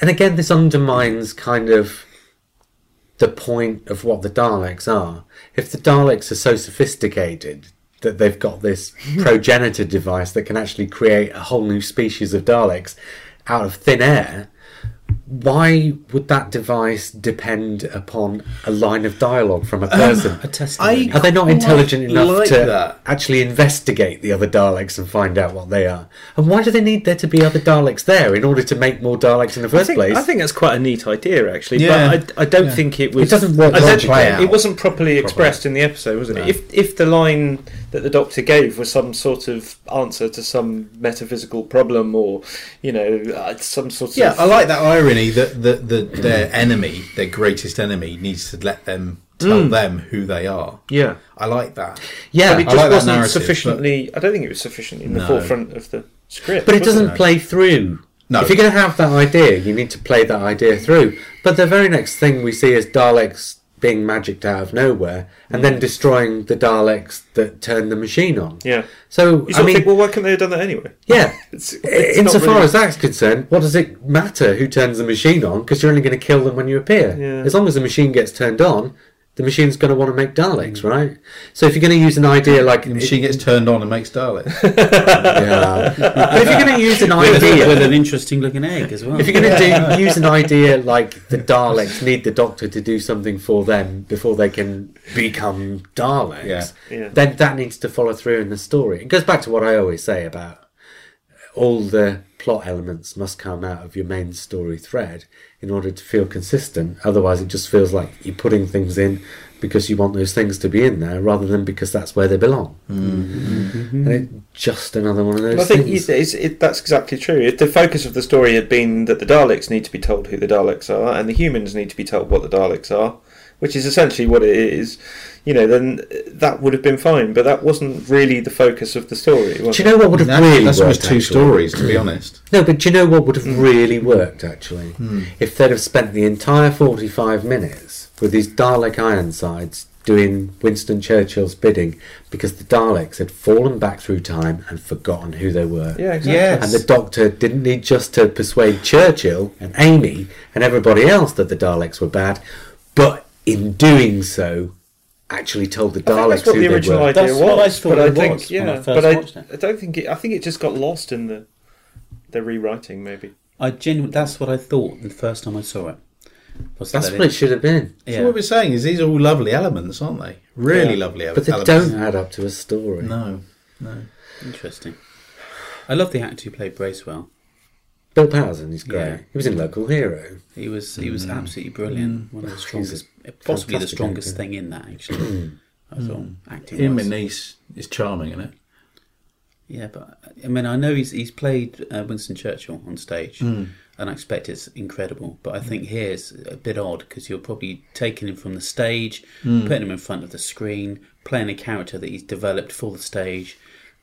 and again, this undermines kind of the point of what the Daleks are. If the Daleks are so sophisticated, that they've got this [laughs] progenitor device that can actually create a whole new species of Daleks out of thin air, why would that device depend upon a line of dialogue from a person? A testimony. Are they not intelligent enough like to that. actually investigate the other Daleks and find out what they are? And why do they need there to be other Daleks there in order to make more Daleks in the I first think, place? I think that's quite a neat idea, actually. Yeah. But I, I don't Yeah. think it was. It doesn't work I don't- logically out. It wasn't properly expressed in the episode, was it? No. If if the line that the Doctor gave was some sort of answer to some metaphysical problem, or you know, uh, some sort Yeah, of I like that irony that the, the, their [clears throat] enemy, their greatest enemy, needs to let them tell Mm. them who they are. yeah. I like that. yeah, but it I just like wasn't narrative, sufficiently. I don't think it was sufficiently in the No. forefront of the script. But it doesn't it? play through. No. If you're going to have that idea, you need to play that idea through. But the very next thing we see is Daleks being magicked out of nowhere and then mm. destroying the Daleks that turn the machine on. Yeah. So, You sort I of mean, think, well, why couldn't they have done that anyway? yeah. [laughs] It's, it's not Insofar really- as that's concerned, what does it matter who turns the machine on? Because you're only going to kill them when you appear. Yeah. As long as the machine gets turned on, the machine's going to want to make Daleks, mm. right? So if you're going to use an idea like The machine gets turned on and makes Daleks. [laughs] yeah, but if you're going to use an with, idea, with an interesting looking egg as well. If you're going to do use an idea like the Daleks need the Doctor to do something for them before they can become Daleks, Yeah. Yeah. then that needs to follow through in the story. It goes back to what I always say about all the plot elements must come out of your main story thread in order to feel consistent. Otherwise, it just feels like you're putting things in because you want those things to be in there rather than because that's where they belong. Mm-hmm. And it's just another one of those I think things. you- it's, it, that's exactly true. If the focus of the story had been that the Daleks need to be told who the Daleks are, and the humans need to be told what the Daleks are, which is essentially what it is, you know, then that would have been fine. But that wasn't really the focus of the story. Was Do you know what would have That- really that's worked? almost two actually? stories, to be honest. [clears throat] No, but do you know what would have Hmm. really worked actually? If they'd have spent the entire 45 minutes with these Dalek Ironsides doing Winston Churchill's bidding because the Daleks had fallen back through time and forgotten who they were. Yeah, exactly. Yes. And the Doctor didn't need just to persuade Churchill and Amy and everybody else that the Daleks were bad, but in doing so, actually told the Daleks I think Daleks that's what who the they original were. idea That's was. what I thought but I think, was when yeah, I first but I, watched it. I don't think it. I think it just got lost in the the rewriting, maybe. I genuinely, that's what I thought the first time I saw it. Was That's that what it should have been. yeah. So what we're saying is these are all lovely elements, aren't they? Really Yeah. lovely ele- But they elements. don't add up to a story. No, no. Interesting. I love the actor who played Bracewell. Bill Paterson, he's great. Yeah. He was in Local Hero. He was he was mm. absolutely brilliant. One of the strongest, possibly the strongest actor. thing in that actually. [clears throat] I thought hmm. acting. Ian wise. McNeice is charming, isn't it? Yeah, but I mean, I know he's he's played uh, Winston Churchill on stage, hmm. and I expect it's incredible. But I think here's a bit odd because you're probably taking him from the stage, hmm. putting him in front of the screen, playing a character that he's developed for the stage,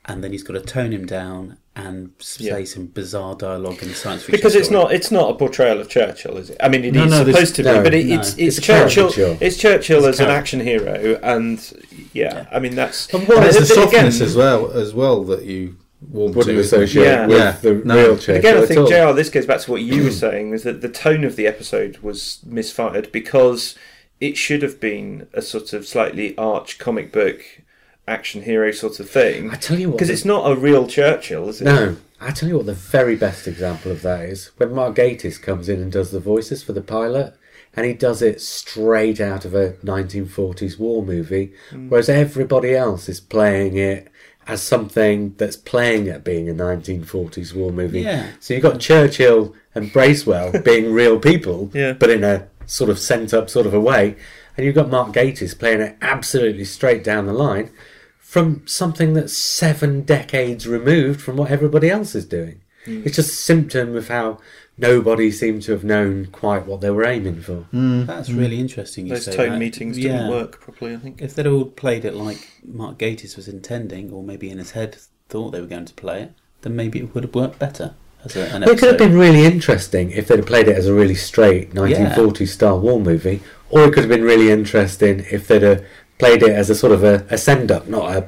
and then he's got to tone him down and say Yeah. some bizarre dialogue in a science fiction. Because it's story. not it's not a portrayal of Churchill, is it? I mean, it is No, no, supposed to be, no, but it, no. it's It's it's, Churchill. caricature. It's Churchill It's as an action hero, and yeah, I mean that's. And there's the but softness again- as well, as well that you warm Wouldn't to. associate Yeah. with Yeah. the No. real Churchill again, I think all. JR, this goes back to what you were [clears throat] saying, is that the tone of the episode was misfired because it should have been a sort of slightly arch comic book action hero sort of thing. I tell you what, Because the- it's not a real Churchill, is it? No, I tell you what, the very best example of that is when Mark Gatiss comes in and does the voices for the pilot, and he does it straight out of a 1940s war movie, mm. whereas everybody else is playing it as something that's playing at being a 1940s war movie. Yeah. So you've got Churchill and Bracewell [laughs] being real people, Yeah. but in a sort of sent up sort of a way, and you've got Mark Gatiss playing it absolutely straight down the line from something that's seven decades removed from what everybody else is doing. Hmm. It's just a symptom of how nobody seemed to have known quite what they were aiming for. Hmm. Hmm. That's really interesting. You Those say tone that. meetings Yeah. didn't work properly, I think. If they'd all played it like Mark Gatiss was intending, or maybe in his head thought they were going to play it, then maybe it would have worked better as a, an But it could have been really interesting if they'd have played it as a really straight 1940s style war movie, or it could have been really interesting if they'd have played it as a sort of a, a send up, not a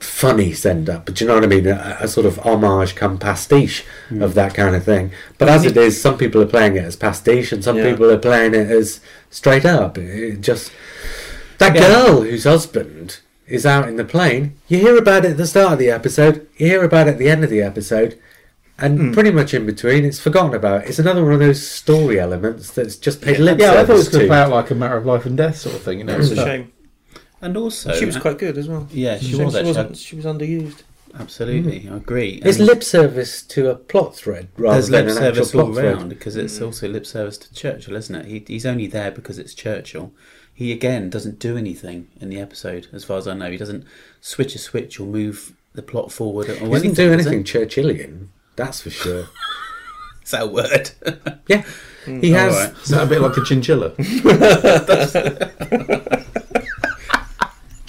funny send up, but do you know what I mean? A, a sort of homage come pastiche of that kind of thing. But as it is, some people are playing it as pastiche, and some Yeah. people are playing it as straight up. It just that Yeah. girl whose husband is out in the plane. You hear about it at the start of the episode. You hear about it at the end of the episode. And Hmm. pretty much in between, it's forgotten about. It's another one of those story elements that's just paid lip Yeah, I thought it was service going to to. play out like a matter of life and death sort of thing. You know, It's a shame. And also, She was quite good as well. Yeah, she Shame was She, actually. wasn't, she was underused. absolutely. Mm. I agree. It's And lip service to a plot thread rather There's than lip an actual service all plot round thread. because it's mm. also lip service to Churchill, isn't it? He, he's only there because it's Churchill. He again doesn't do anything in the episode, as far as I know. He doesn't switch a switch or move the plot forward or He doesn't do does anything Churchillian, that's for sure. [laughs] Is that a word? Yeah, he mm, has. Alright. Is that a bit like a chinchilla? [laughs] [laughs]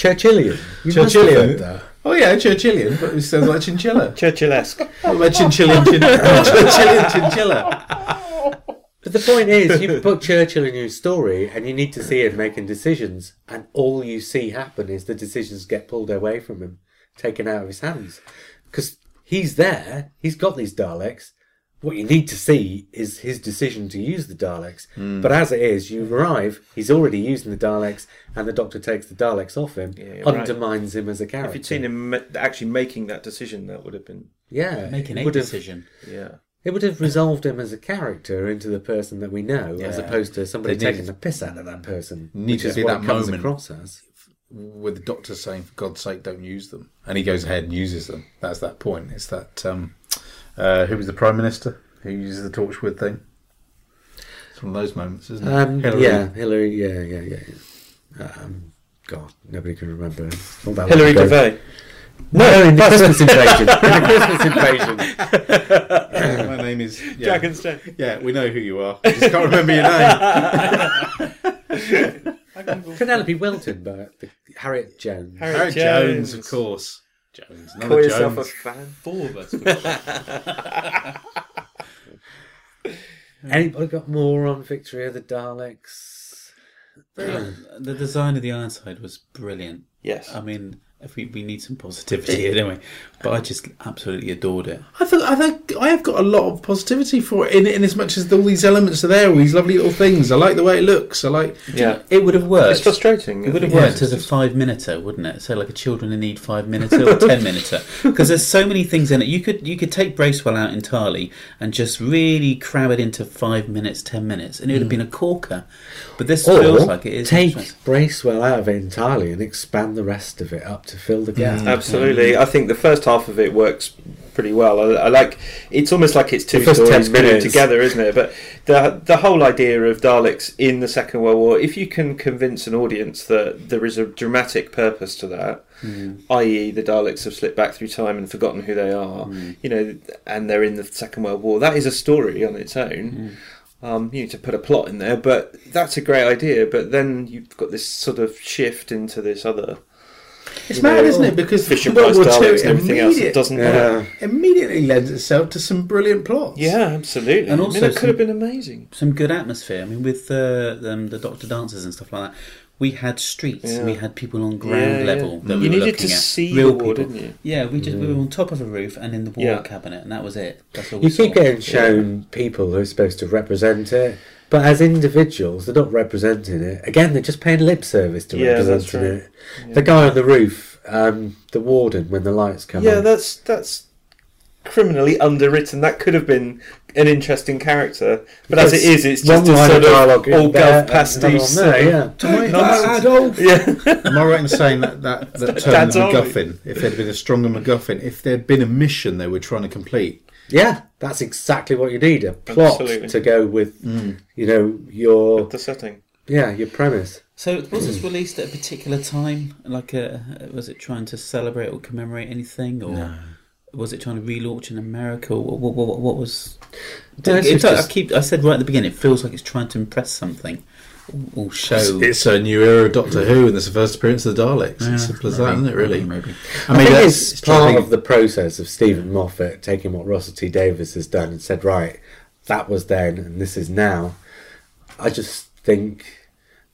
Churchillian. You Churchillian? that. Oh yeah, Churchillian, but it sounds like chinchilla. [laughs] Churchill-esque. Oh, what about chinchillian, chin- [laughs] Churchillian chinchilla? But the point is, you put Churchill in your story, and you need to see him making decisions, and all you see happen is the decisions get pulled away from him, taken out of his hands, because he's there, he's got these Daleks. What you need to see is his decision to use the Daleks. But as it is, you arrive, he's already using the Daleks, and the Doctor takes the Daleks off him, Yeah, you're right. undermines him as a character. If you'd seen him actually making that decision, that would have been yeah, Making a would have- decision. yeah. It would have resolved him as a character into the person that we know, as opposed to somebody They taking the piss out of that person. Need to is be that it comes moment. across as. With the doctor saying, "For God's sake, don't use them," and he goes ahead and uses them. That's that point. It's that um, uh, who was the prime minister who uses the Torchwood thing. It's one of those moments, isn't it? Um, Hillary. Yeah, Hillary. Yeah, yeah, yeah. yeah. Um, God, nobody can remember. It's not that long Hilary ago. No, [laughs] in the Christmas invasion. In the Christmas invasion. My name is yeah. Dragon's Den. Yeah, we know who you are. I just can't remember your name. [laughs] Penelope Wilton, but Harriet Jones. Harriet Harry Jones, of course. Jones. Call Another yourself a fan. Four [laughs] of us. [laughs] Anybody got more on Victory of the Daleks? the design of the Ironside was brilliant. Yes. I mean, if we, we need some positivity here, don't we? But I just absolutely adored it. I think I think I have got a lot of positivity for it in, in as much as all these elements are there, all these lovely little things. I like the way it looks. I like yeah. It would have worked. It's frustrating. It would have isn't worked as a five minuter, wouldn't it? So like a children in need five minuter or [laughs] ten minuter, because there's so many things in it. You could you could take Bracewell out entirely and just really cram it into five minutes, ten minutes, and it would have hmm. been a corker. But this feels like it is. take. Bracewell out of it entirely and expand the rest of it up to fill the gap. Absolutely. I think the first half of it works pretty well. I, I like. It's almost like it's two The stories 10 glued together, isn't it? But the the whole idea of Daleks in the Second World War, if you can convince an audience that there is a dramatic purpose to that, i.e., the Daleks have slipped back through time and forgotten who they are, you know, and they're in the Second World War, that is a story on its own. Um, you need to put a plot in there, but that's a great idea. But then you've got this sort of shift into this other it's You mad, know, isn't it? Because Fisher World Price War II and everything else that immediate- doesn't Yeah. work. immediately lends itself to some brilliant plots. Yeah, absolutely. And I also mean, it could have been amazing. some good atmosphere. I mean, with uh, um, the Doctor Dances and stuff like that, we had streets, Yeah. we had people on ground Yeah, yeah. level that we You were needed looking to at. see real the war, people. didn't you? Yeah, we just we were on top of a roof and in the war Yeah. cabinet, and that was it. That's all You we saw. keep getting shown people who are supposed to represent it, but as individuals, they're not representing it. Again, they're just paying lip service to Yeah, that's representing right. it. The guy on the roof, um, the warden, when the lights come Yeah, on. that's that's criminally underwritten. That could have been an interesting character, but as it is, it's just a sort of of dialogue all there gov and pastiche. one there, yeah. Take that, Adolf! [laughs] Yeah, Am I right in saying that that, that [laughs] term, Dad's the army. MacGuffin, if there'd been a stronger MacGuffin, if there'd been a mission they were trying to complete, Yeah, that's exactly what you need. A plot Absolutely. to go with, mm. you know, your the setting. yeah, your premise. So was this released at a particular time? Like, a, was it trying to celebrate or commemorate anything, or was it trying to relaunch in America? Or what, what, what, what was? No, this It- was I keep. I said right at the beginning, it feels like it's trying to impress something, or show. it's a new era of Doctor Who, and it's the first appearance of the Daleks. Yeah, it's simple as maybe, that, isn't it? Really? Maybe. I I, mean, that's it's part of the process of Steven Moffat taking what Russell T Davies has done and said, right, that was then and this is now. I just think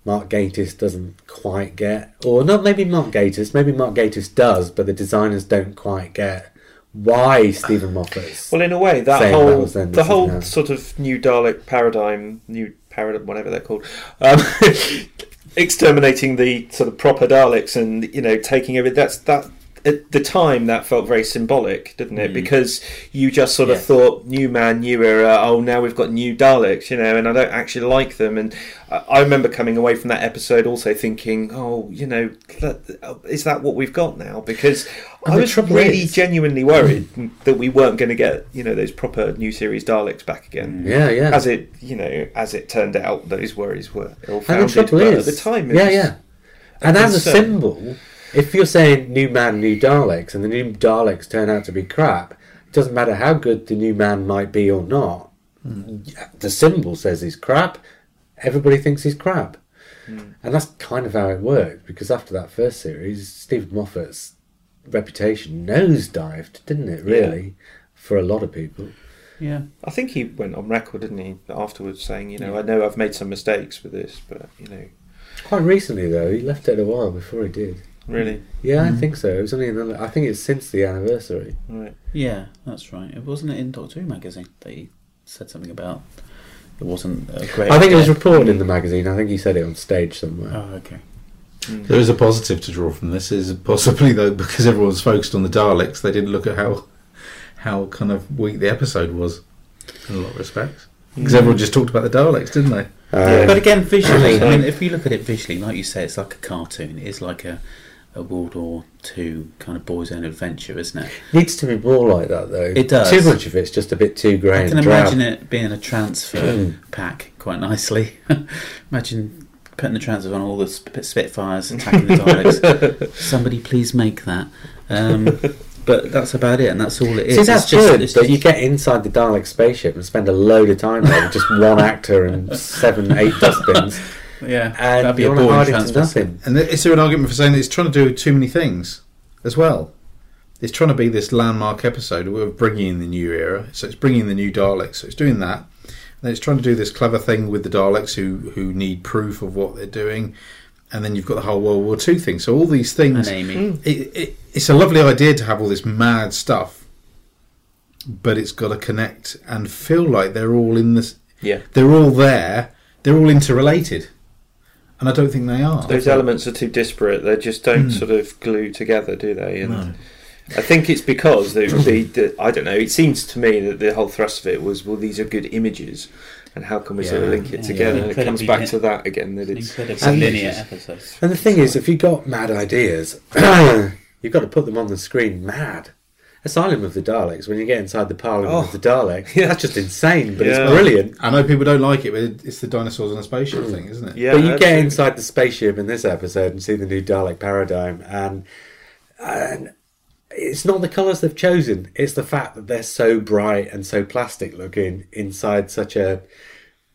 Mark Gatiss doesn't quite get, or not maybe Mark Gatiss, maybe Mark Gatiss does, but the designers don't quite get why Steven Moffat's. Well, in a way, that that whole then, the whole now. sort of new Dalek paradigm, new paradigm, whatever they're called, um, [laughs] exterminating the sort of proper Daleks and you know taking over. That's that. At the time, that felt very symbolic, didn't it? Mm. Because you just sort of Yeah. thought, "New man, new era." Oh, now we've got new Daleks, you know, and I don't actually like them. And I remember coming away from that episode also thinking, "Oh, you know, that, is that what we've got now?" Because And I was really is- genuinely worried that we weren't going to get, you know, those proper new series Daleks back again. Mm. Yeah, yeah. As it, you know, as it turned out, those worries were and the ill-founded. trouble is, at the time, it yeah, was, yeah. And as a symbol, if you're saying new man, new Daleks, and the new Daleks turn out to be crap, it doesn't matter how good the new man might be or not. Hmm. The symbol says he's crap. Everybody thinks he's crap, hmm. and that's kind of how it worked. Because after that first series, Steven Moffat's reputation nosedived, didn't it? Really, for a lot of people. Yeah. I think he went on record, didn't he, afterwards, saying, you know, I know I've made some mistakes with this, but you know, Quite recently, though, he left it a while before he did. Really, Yeah, I mm. think so. It was only another, I think it's since the anniversary. right. Yeah, that's right. It wasn't it in Doctor Who magazine that he said something about. It wasn't a great. I think it was reported in the magazine. I think he said it on stage somewhere. Oh, okay. Hmm. There is a positive to draw from this. Is possibly though because everyone's focused on the Daleks, they didn't look at how how kind of weak the episode was in a lot of respects. Hmm. Because everyone just talked about the Daleks, didn't they? Uh, But again, visually, I mean, if you look at it visually, like you say, it's like a cartoon. It is like a, a World War Two kind of boys' own adventure, isn't it? needs to be more like that though. It does. Too much of it's just a bit too grey I can imagine it being a transfer pack quite nicely. [laughs] imagine putting the transfer on all the Spitfires attacking the Daleks. [laughs] Somebody please make that. Um, but that's about it, and that's all it is. See, It's that's just- good, it's but just- you get inside the Dalek spaceship and spend a load of time there with just one actor and seven, eight dustbins, [laughs] yeah, and that'd be a boring transfer. nothing. And is there an argument for saying that it's trying to do too many things as well? It's trying to be this landmark episode of bringing in the new era. So it's bringing in the new Daleks. So it's doing that. And it's trying to do this clever thing with the Daleks who, who need proof of what they're doing. And then you've got the whole World War II thing. So all these things. It, it, it's a lovely idea to have all this mad stuff, but it's got to connect and feel like they're all in this. Yeah. They're all there. They're all interrelated, and I don't think they are. Those elements are too disparate. They just don't hmm. sort of glue together, do they? And No. I think it's because the, the, the I don't know. It seems to me that the whole thrust of it was, well, these are good images, and how can we sort of link it Yeah, together? yeah. And it comes back hit- to that again. That it's And- linear episodes. And the thing is, if you've got mad ideas, [coughs] you've got to put them on the screen mad. Asylum of the Daleks, when you get inside the Parliament Oh. of the oh. Daleks, Yeah. that's just insane, but Yeah. it's brilliant. I know people don't like it, but it's the dinosaurs on a spaceship hmm. thing, isn't it? yeah. but you get absolutely. inside the spaceship in this episode and see the new Dalek paradigm, and and it's not the colours they've chosen; it's the fact that they're so bright and so plastic looking inside such a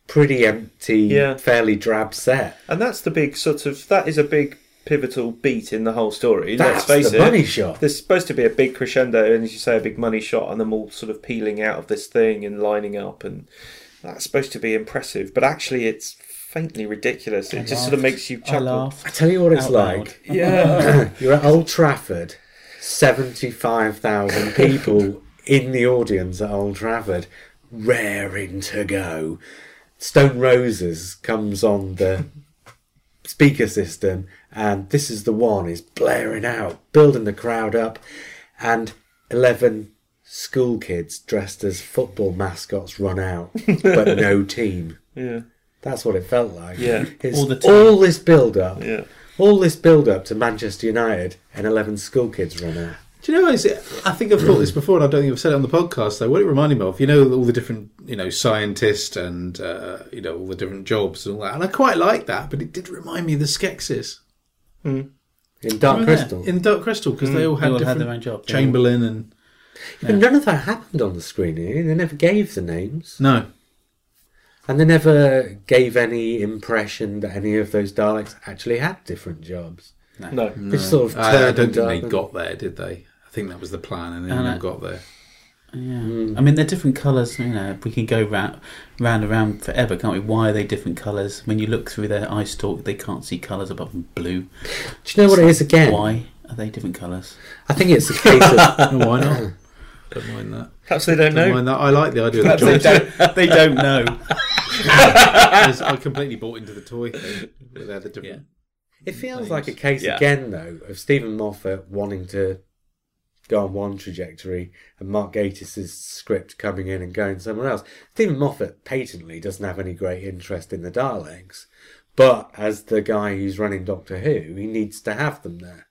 pretty empty, Yeah. fairly drab set. and that's the big sort of that is a big pivotal beat in the whole story. That's Let's face the it. money shot. There's supposed to be a big crescendo, and as you say, a big money shot, and them all sort of peeling out of this thing and lining up, and that's supposed to be impressive. But actually, it's faintly ridiculous. It just sort of makes you I chuckle. laughed. I tell you what it's out loud. like. Yeah, [laughs] You're at Old Trafford, 75,000 [laughs] people in the audience at Old Trafford, raring to go. Stone Roses comes on the speaker system, and This is the One is blaring out, building the crowd up, and 11 school kids dressed as football mascots run out, but no [laughs] team. yeah, That's what it felt like. Yeah. It's All all, the time. this build up yeah. all this build up to Manchester United and 11 school kids run out. Do you know? What is it? I think I've thought this before, and I don't think I've said it on the podcast. Though, what it reminded me of, you know, all the different, you know, scientists and uh, you know all the different jobs and all that, and I quite like that. But it did remind me of the Skeksis Hmm. In Dark Oh, yeah. Crystal. in Dark Crystal because hmm. they all They had all different had their own job. yeah. Chamberlain and But none of that happened on the screen. Eh? They never gave the names. no, And they never gave any impression that any of those Daleks actually had different jobs. No, They just sort of I, I don't think they down. got there, did they? I think that was the plan, and then they I- got there. Yeah. Hmm. I mean, they're different colours. You know, we can go round, round and round forever, can't we? Why are they different colours? When you look through their eye stalk, they can't see colours above from blue. Do you know what it is again? Why are they different colours? I think it's a case of. [laughs] No, why not? [laughs] don't mind that. perhaps they don't Don't know. mind that. I like the idea of the they don't. They don't know. [laughs] I completely bought into the toy thing. They're the different It feels names. like a case Yeah. again, though, of Steven Moffat wanting to go on one trajectory and Mark Gatiss' script coming in and going somewhere else. Steven Moffat patently doesn't have any great interest in the Daleks, but as the guy who's running Doctor Who, he needs to have them there.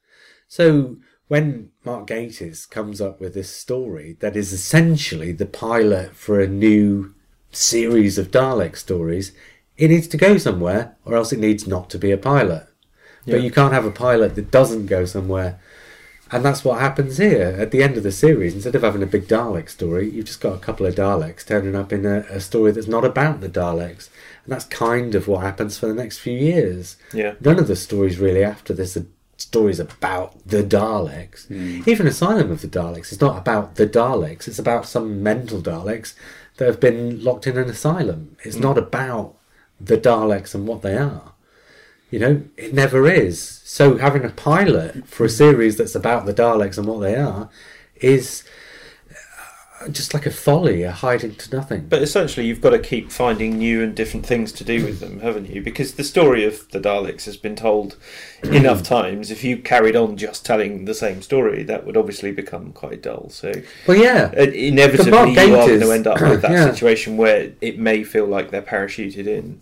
So when Mark Gatiss comes up with this story that is essentially the pilot for a new series of Dalek stories, it needs to go somewhere, or else it needs not to be a pilot. But you can't have a pilot that doesn't go somewhere. And that's what happens here. At the end of the series, instead of having a big Dalek story, you've just got a couple of Daleks turning up in a, a story that's not about the Daleks. And that's kind of what happens for the next few years. Yeah. None of the stories really after this are stories about the Daleks. Hmm. Even Asylum of the Daleks is not about the Daleks, it's about some mental Daleks that have been locked in an asylum. It's hmm. not about the Daleks and what they are. You know, it never is. So having a pilot for a series that's about the Daleks and what they are is uh, just like a folly, a hiding to nothing. But essentially, you've got to keep finding new and different things to do with them, haven't you? Because the story of the Daleks has been told [clears throat] enough times. If you carried on just telling the same story, that would obviously become quite dull. So well, yeah, uh, inevitably, you are going to end up with [clears throat] that Yeah. situation where it may feel like they're parachuted in.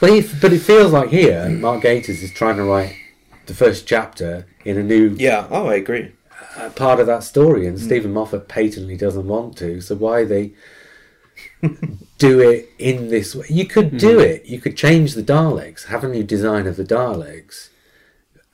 But, he, but it feels like here, Mark Gatiss is trying to write the first chapter in a new Yeah. Oh, I agree. uh, part of that story, and Steven Moffat patently doesn't want to. So why they [laughs] do it in this way? You could do it. You could change the Daleks, have a new design of the Daleks,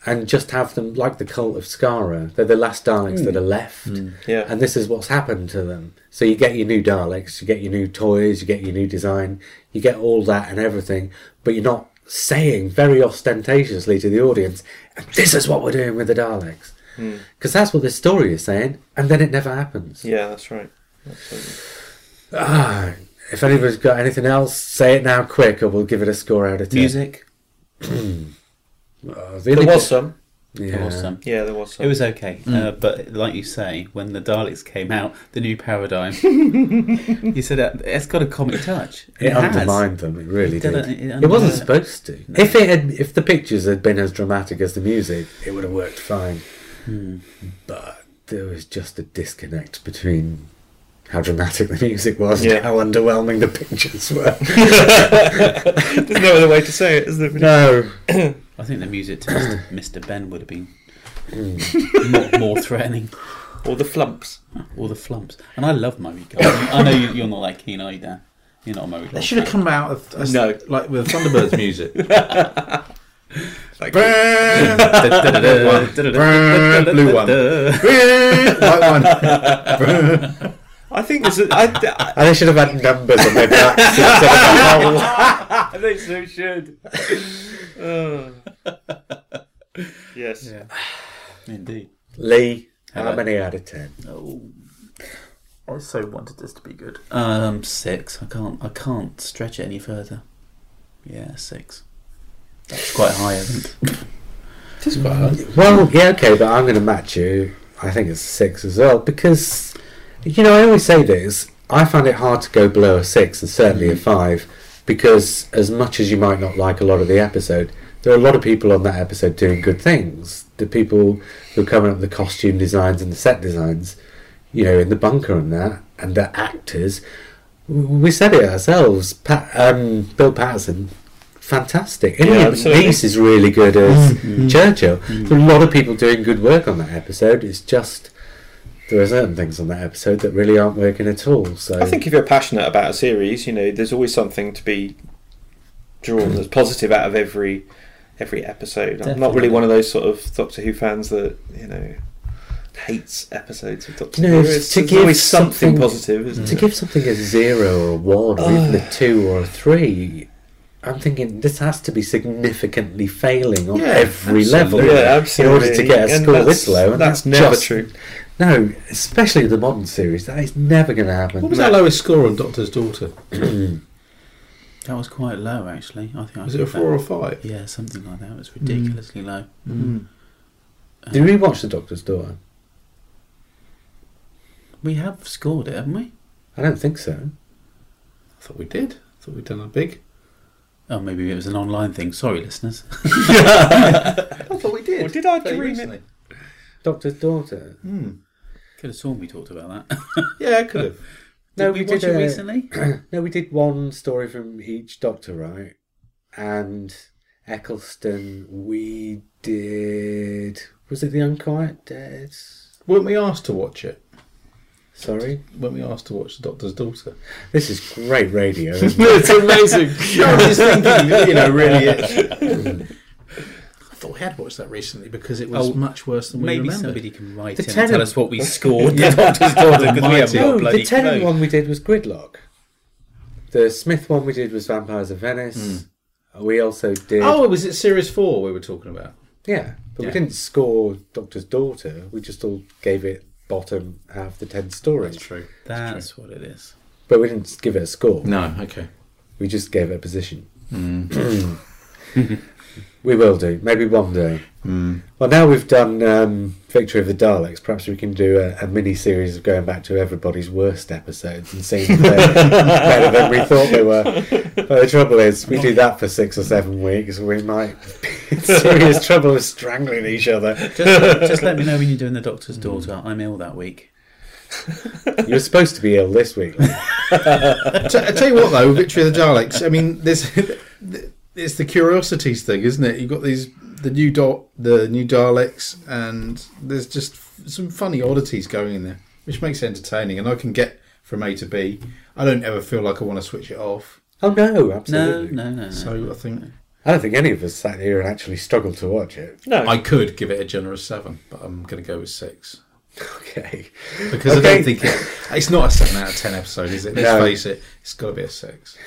and just have them like the cult of Skaro. They're the last Daleks that hmm. are left. Hmm. Yeah. And this is what's happened to them. So you get your new Daleks, you get your new toys, you get your new design, you get all that and everything, but you're not saying very ostentatiously to the audience, this is what we're doing with the Daleks. Hmm. Because that's what this story is saying, and then it never happens. Yeah, that's right. Absolutely. Ah, if anybody's got anything else, say it now quick, or we'll give it a score out of 10. Music. [clears throat] The There was bit- some. Yeah. Awesome. Yeah, there was some. It was okay, uh, but like you say, when the Daleks came out, the new paradigm, [laughs] you said that it's got a comic touch. It, has. undermined them. It really It did, did. it It, wasn't supposed to. If it had, if the pictures had been as dramatic as the music, it would have worked fine. Hmm. But there was just a disconnect between how dramatic the music was Yeah. and how underwhelming the pictures were. [laughs] There's no other way to say it, is there? no. [clears throat] I think the music to Mr. [coughs] Mr. Benn would have been Hmm. more, more threatening. Or the flumps. All the flumps. And I love Murray Gold. I know you, you're not that keen, are you, Dan? You're not a Murray They should have fan. come out of as- No. like with Thunderbirds music. It's [laughs] like [laughs] blue one. [laughs] White one. I think there's a, I, [laughs] And they should have had numbers on their [laughs] backs instead of a hole. [laughs] they so should. Oh. yes. Yeah. [sighs] Indeed. Lee, how Hello. many out of ten? Oh. I so wanted this to be good. Um, six. I can't. I can't stretch it any further. Yeah, six. That's quite high, I think. It's quite hard. Well, yeah, okay, but I'm going to match you. I think it's six as well because, you know, I always say this. I find it hard to go below a six and certainly a five because, as much as you might not like a lot of the episode, there are a lot of people on that episode doing good things. The people who are coming up with the costume designs and the set designs, you know, in the bunker and that, and the actors. We said it ourselves. Pat, um, Bill Paterson, fantastic. And Yeah, yeah, absolutely. Is really good as Churchill. There are a lot of people doing good work on that episode. It's just there are certain things on that episode that really aren't working at all. So I think if you're passionate about a series, you know, there's always something to be drawn that's positive out of every every episode. I'm not really one of those sort of Doctor Who fans that you know hates episodes of Doctor You know, Who. it's It's, to give always something, something- positive, isn't to it? give something a zero or a one or even a [sighs] two or a three. I'm thinking this has to be significantly failing on Yeah, every level yeah, absolutely. in order to get a And score this low. And that's that's, never just- true. No, especially the modern series. That is never going to happen. What was our lowest score on Doctor's Daughter? [clears throat] That was quite low, actually. I think. I Was it a think four or that- five? Yeah, something like that. It was ridiculously low. Mm. Did we watch The Doctor's Daughter? We have scored it, haven't we? I don't think so. I thought we did. I thought we'd done a big. Oh, maybe it was an online thing. Sorry, listeners. [laughs] I thought we did. Or did I Very dream it? recently. Doctor's Daughter. Hmm. Could have sworn we talked about that. [laughs] Yeah, I could have. [laughs] No, we, we watch did it a- recently? [clears throat] No, we did one story from each Doctor, right? And Eccleston, we did. Was it The Unquiet Dead? Weren't we asked to watch it? Sorry? Weren't we asked to watch The Doctor's Daughter? This is great radio. [laughs] isn't it? it's amazing. No, I'm just thinking, you know, really. It, I thought we had watched that recently because it was Oh, much worse than we Maybe remembered. somebody can write The in and tell us what we [laughs] scored the Doctor's Daughter because we haven't a no, bloody the Tennant clue. one we did was Gridlock. The Smith one we did was Vampires of Venice. Hmm. We also did. Oh, was it Series 4 we were talking about? Yeah, but Yeah. we didn't score Doctor's Daughter. We just all gave it bottom half the 10 stories. That's true. That's what it is. But we didn't give it a score. No, okay. We just gave it a position. Mm. [clears throat] we will do. Maybe one day. Well, now we've done um, Victory of the Daleks, perhaps we can do a, a mini series of going back to everybody's worst episodes and seeing if they're [laughs] better than we thought they were. But the trouble is, we do that for six or seven weeks, we might be in [laughs] serious trouble of strangling each other. Just, just let me know when you're doing the Doctor's Daughter. I'm ill that week. [laughs] You're supposed to be ill this week. T- I tell you what, though, Victory of the Daleks. I mean, there's it's the curiosities thing, isn't it? You've got these the new dot, the new Daleks, and there's just some funny oddities going in there, which makes it entertaining. And I can get from A to B. I don't ever feel like I want to switch it off. Oh no, No, absolutely. no, no, no. So I think I don't think any of us sat here and actually struggled to watch it. No, I could give it a generous seven, but I'm going to go with six Okay. because I don't think it, it's not a seven out of ten episode, is it? Let's No. face it, it's got to be a six.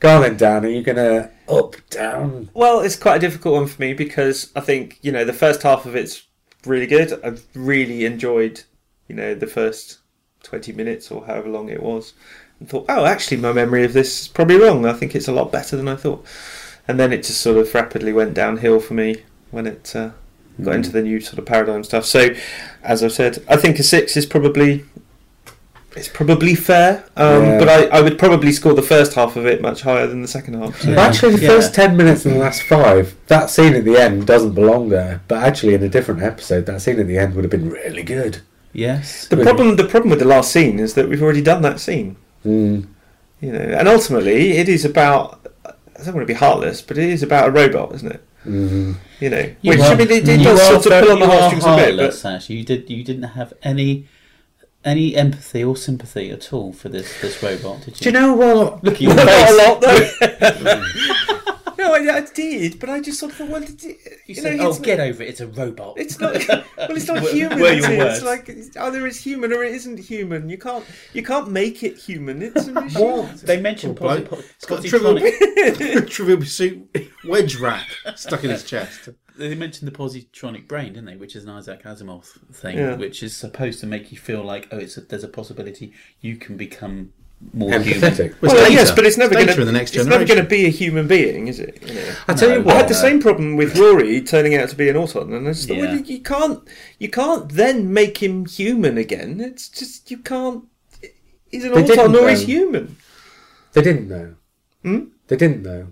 Go on then, Dan. Are you going to up, down? Well, it's quite a difficult one for me because I think you know the first half of it's really good. I've really enjoyed you know the first twenty minutes or however long it was, and thought, oh, actually, my memory of this is probably wrong. I think it's a lot better than I thought. And then it just sort of rapidly went downhill for me when it uh, got into the new sort of paradigm stuff. So, as I've said, I think a six is probably. It's probably fair, um, Yeah. but I, I would probably score the first half of it much higher than the second half. So. Yeah. Actually, the Yeah. first 10 minutes and the last five, that scene at the end doesn't belong there. But actually, in a different episode, that scene at the end would have been really good. Yes. The problem, the problem with the last scene is that we've already done that scene. Mm. You know, and ultimately, it is about. I don't want to be heartless, but it is about a robot, isn't it? Mm. You know, You which are- I mean, it, it does sort of pull on the heartstrings a bit. But Ash. You did. You didn't have any any empathy or sympathy at all for this this robot, did you? Do you know what? Look at [laughs] your not face. a lot though. [laughs] no, I, I did, but I just sort of thought, well, did you, You you said, know, "Oh, it's get over it. It's a robot." It's not. [laughs] Well, it's not human. were is your it? words. It's like it's either it's human or it isn't human. You can't. You can't make it human. It's a [laughs] machine. What? They mentioned Poor posi- bloke. It's got a trivial, positronic. [laughs] trivial pursuit wedge rack stuck in his chest. They mentioned the positronic brain, didn't they? Which is an Isaac Asimov thing, Yeah. which is supposed to make you feel like, oh, it's a, there's a possibility you can become more Empathetic. Well, Well, yes, but it's never going to. in the next it's never going to be a human being, is it? You know? I tell you No. I had the same problem with Rory turning out to be an Auton, and I just thought, Yeah. well, you, you can't, you can't then make him human again. It's just you can't. He's an They didn't, Auton or he's human. They didn't know. Hmm? They didn't know.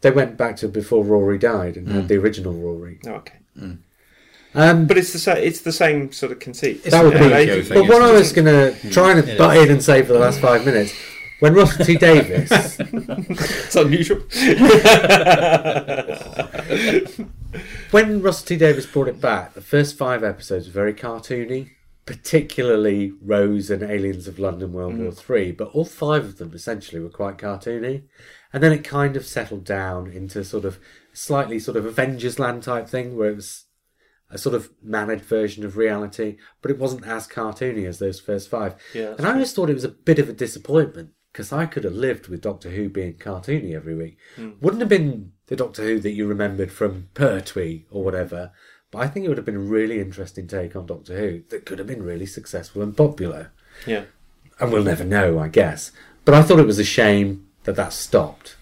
They went back to before Rory died and had the original Rory. Oh, okay, Um, but it's the same. It's the same sort of conceit. That would be. Thing, But what I was going to try and It butt in and say for the last five minutes, when Russell T Davies [laughs] It's unusual. [laughs] When Russell T Davies brought it back, the first five episodes were very cartoony, particularly Rose and Aliens of London World War Three. But all five of them essentially were quite cartoony, and then it kind of settled down into sort of slightly sort of Avengers Land type thing, where it was a sort of managed version of reality, but it wasn't as cartoony as those first five. Yeah, and I always thought it was a bit of a disappointment because I could have lived with Doctor Who being cartoony every week. Hmm. Wouldn't have been the Doctor Who that you remembered from Pertwee or whatever, but I think it would have been a really interesting take on Doctor Who that could have been really successful and popular. yeah. And we'll never know, I guess. But I thought it was a shame that that stopped.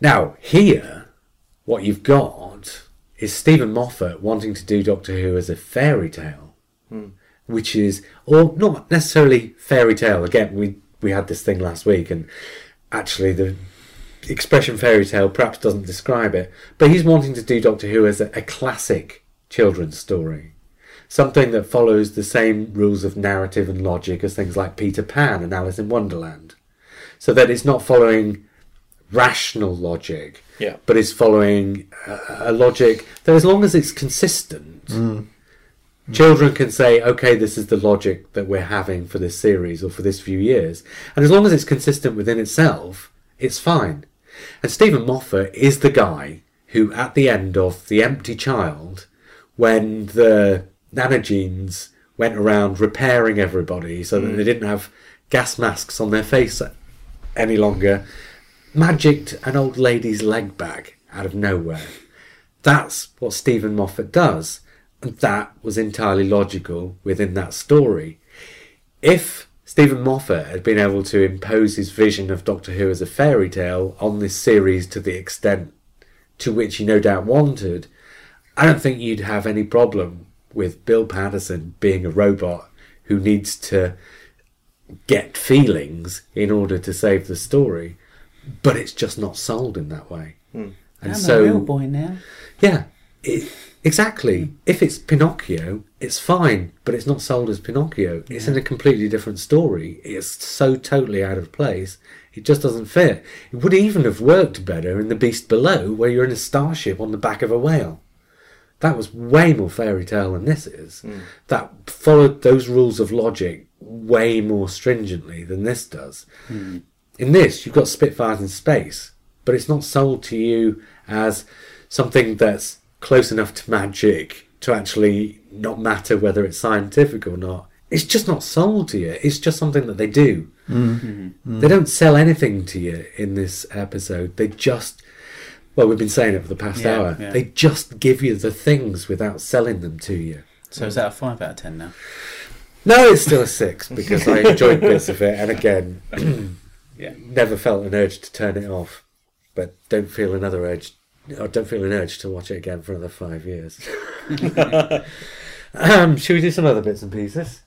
Now, here, what you've got is Steven Moffat wanting to do Doctor Who as a fairy tale, hmm. which is, or not necessarily fairy tale. Again, we we had this thing last week, and actually, the expression fairy tale perhaps doesn't describe it, but he's wanting to do Doctor Who as a, a classic children's story. Something that follows the same rules of narrative and logic as things like Peter Pan and Alice in Wonderland. So that it's not following rational logic, Yeah. but is following a, a logic that, as long as it's consistent, mm. children can say, okay, this is the logic that we're having for this series or for this few years. And as long as it's consistent within itself, it's fine. And Steven Moffat is the guy who, at the end of The Empty Child, when the nanogenes went around repairing everybody so that mm. they didn't have gas masks on their face any longer, magicked an old lady's leg back out of nowhere. That's what Steven Moffat does, and that was entirely logical within that story. If Steven Moffat had been able to impose his vision of Doctor Who as a fairy tale on this series to the extent to which he no doubt wanted, I don't think you'd have any problem with Bill Paterson being a robot who needs to get feelings in order to save the story. But it's just not sold in that way. Hmm. And I'm so, a real boy now. yeah, it, exactly. If it's Pinocchio, it's fine, but it's not sold as Pinocchio. It's in a completely different story. It's so totally out of place. It just doesn't fit. It would even have worked better in The Beast Below, where you're in a starship on the back of a whale. That was way more fairy tale than this is. Hmm. That followed those rules of logic way more stringently than this does. Hmm. In this, you've got Spitfires in space, but it's not sold to you as something that's close enough to magic to actually not matter whether it's scientific or not. It's just not sold to you. It's just something that they do. Mm-hmm. They don't sell anything to you in this episode. They just, well, we've been saying it for the past Yeah, hour. yeah. They just give you the things without selling them to you. So is that a five out of ten now? No, it's still a six because I enjoyed bits of it, and again, [clears throat] Yeah. never felt an urge to turn it off, but don't feel another urge, or don't feel an urge to watch it again for another five years. [laughs] um, should we do some other bits and pieces?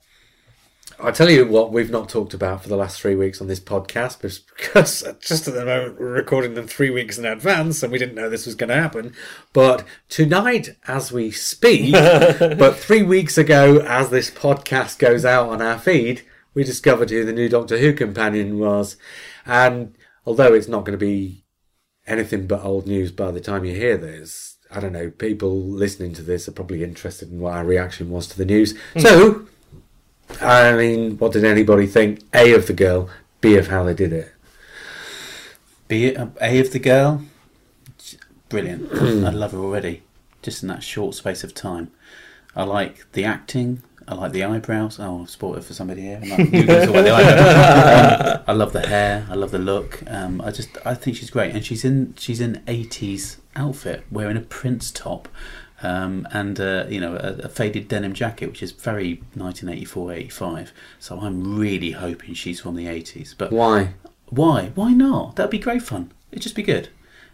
I'll tell you what we've not talked about for the last three weeks on this podcast because [laughs] just at the moment we're recording them three weeks in advance and we didn't know this was going to happen. But tonight, as we speak, [laughs] but three weeks ago, as this podcast goes out on our feed, we discovered who the new Doctor Who companion was. And although it's not going to be anything but old news by the time you hear this, I don't know, people listening to this are probably interested in what our reaction was to the news. Hmm. So, I mean, what did anybody think? A of the girl, B of how they did it. Be it a, a of the girl, brilliant. [clears throat] I love her already, just in that short space of time. I like the acting. I like the eyebrows. Oh, I've it for somebody here. I'm like, [laughs] you guys talk about the. Um, I love the hair. I love the look. Um, I just, I think she's great, and she's in, she's in '80s outfit, wearing a Prince top, um, and uh, you know, a, a faded denim jacket, which is very 1984-85. So I'm really hoping she's from the '80s. But Why? why? Why not? That'd be great fun. It'd just be good.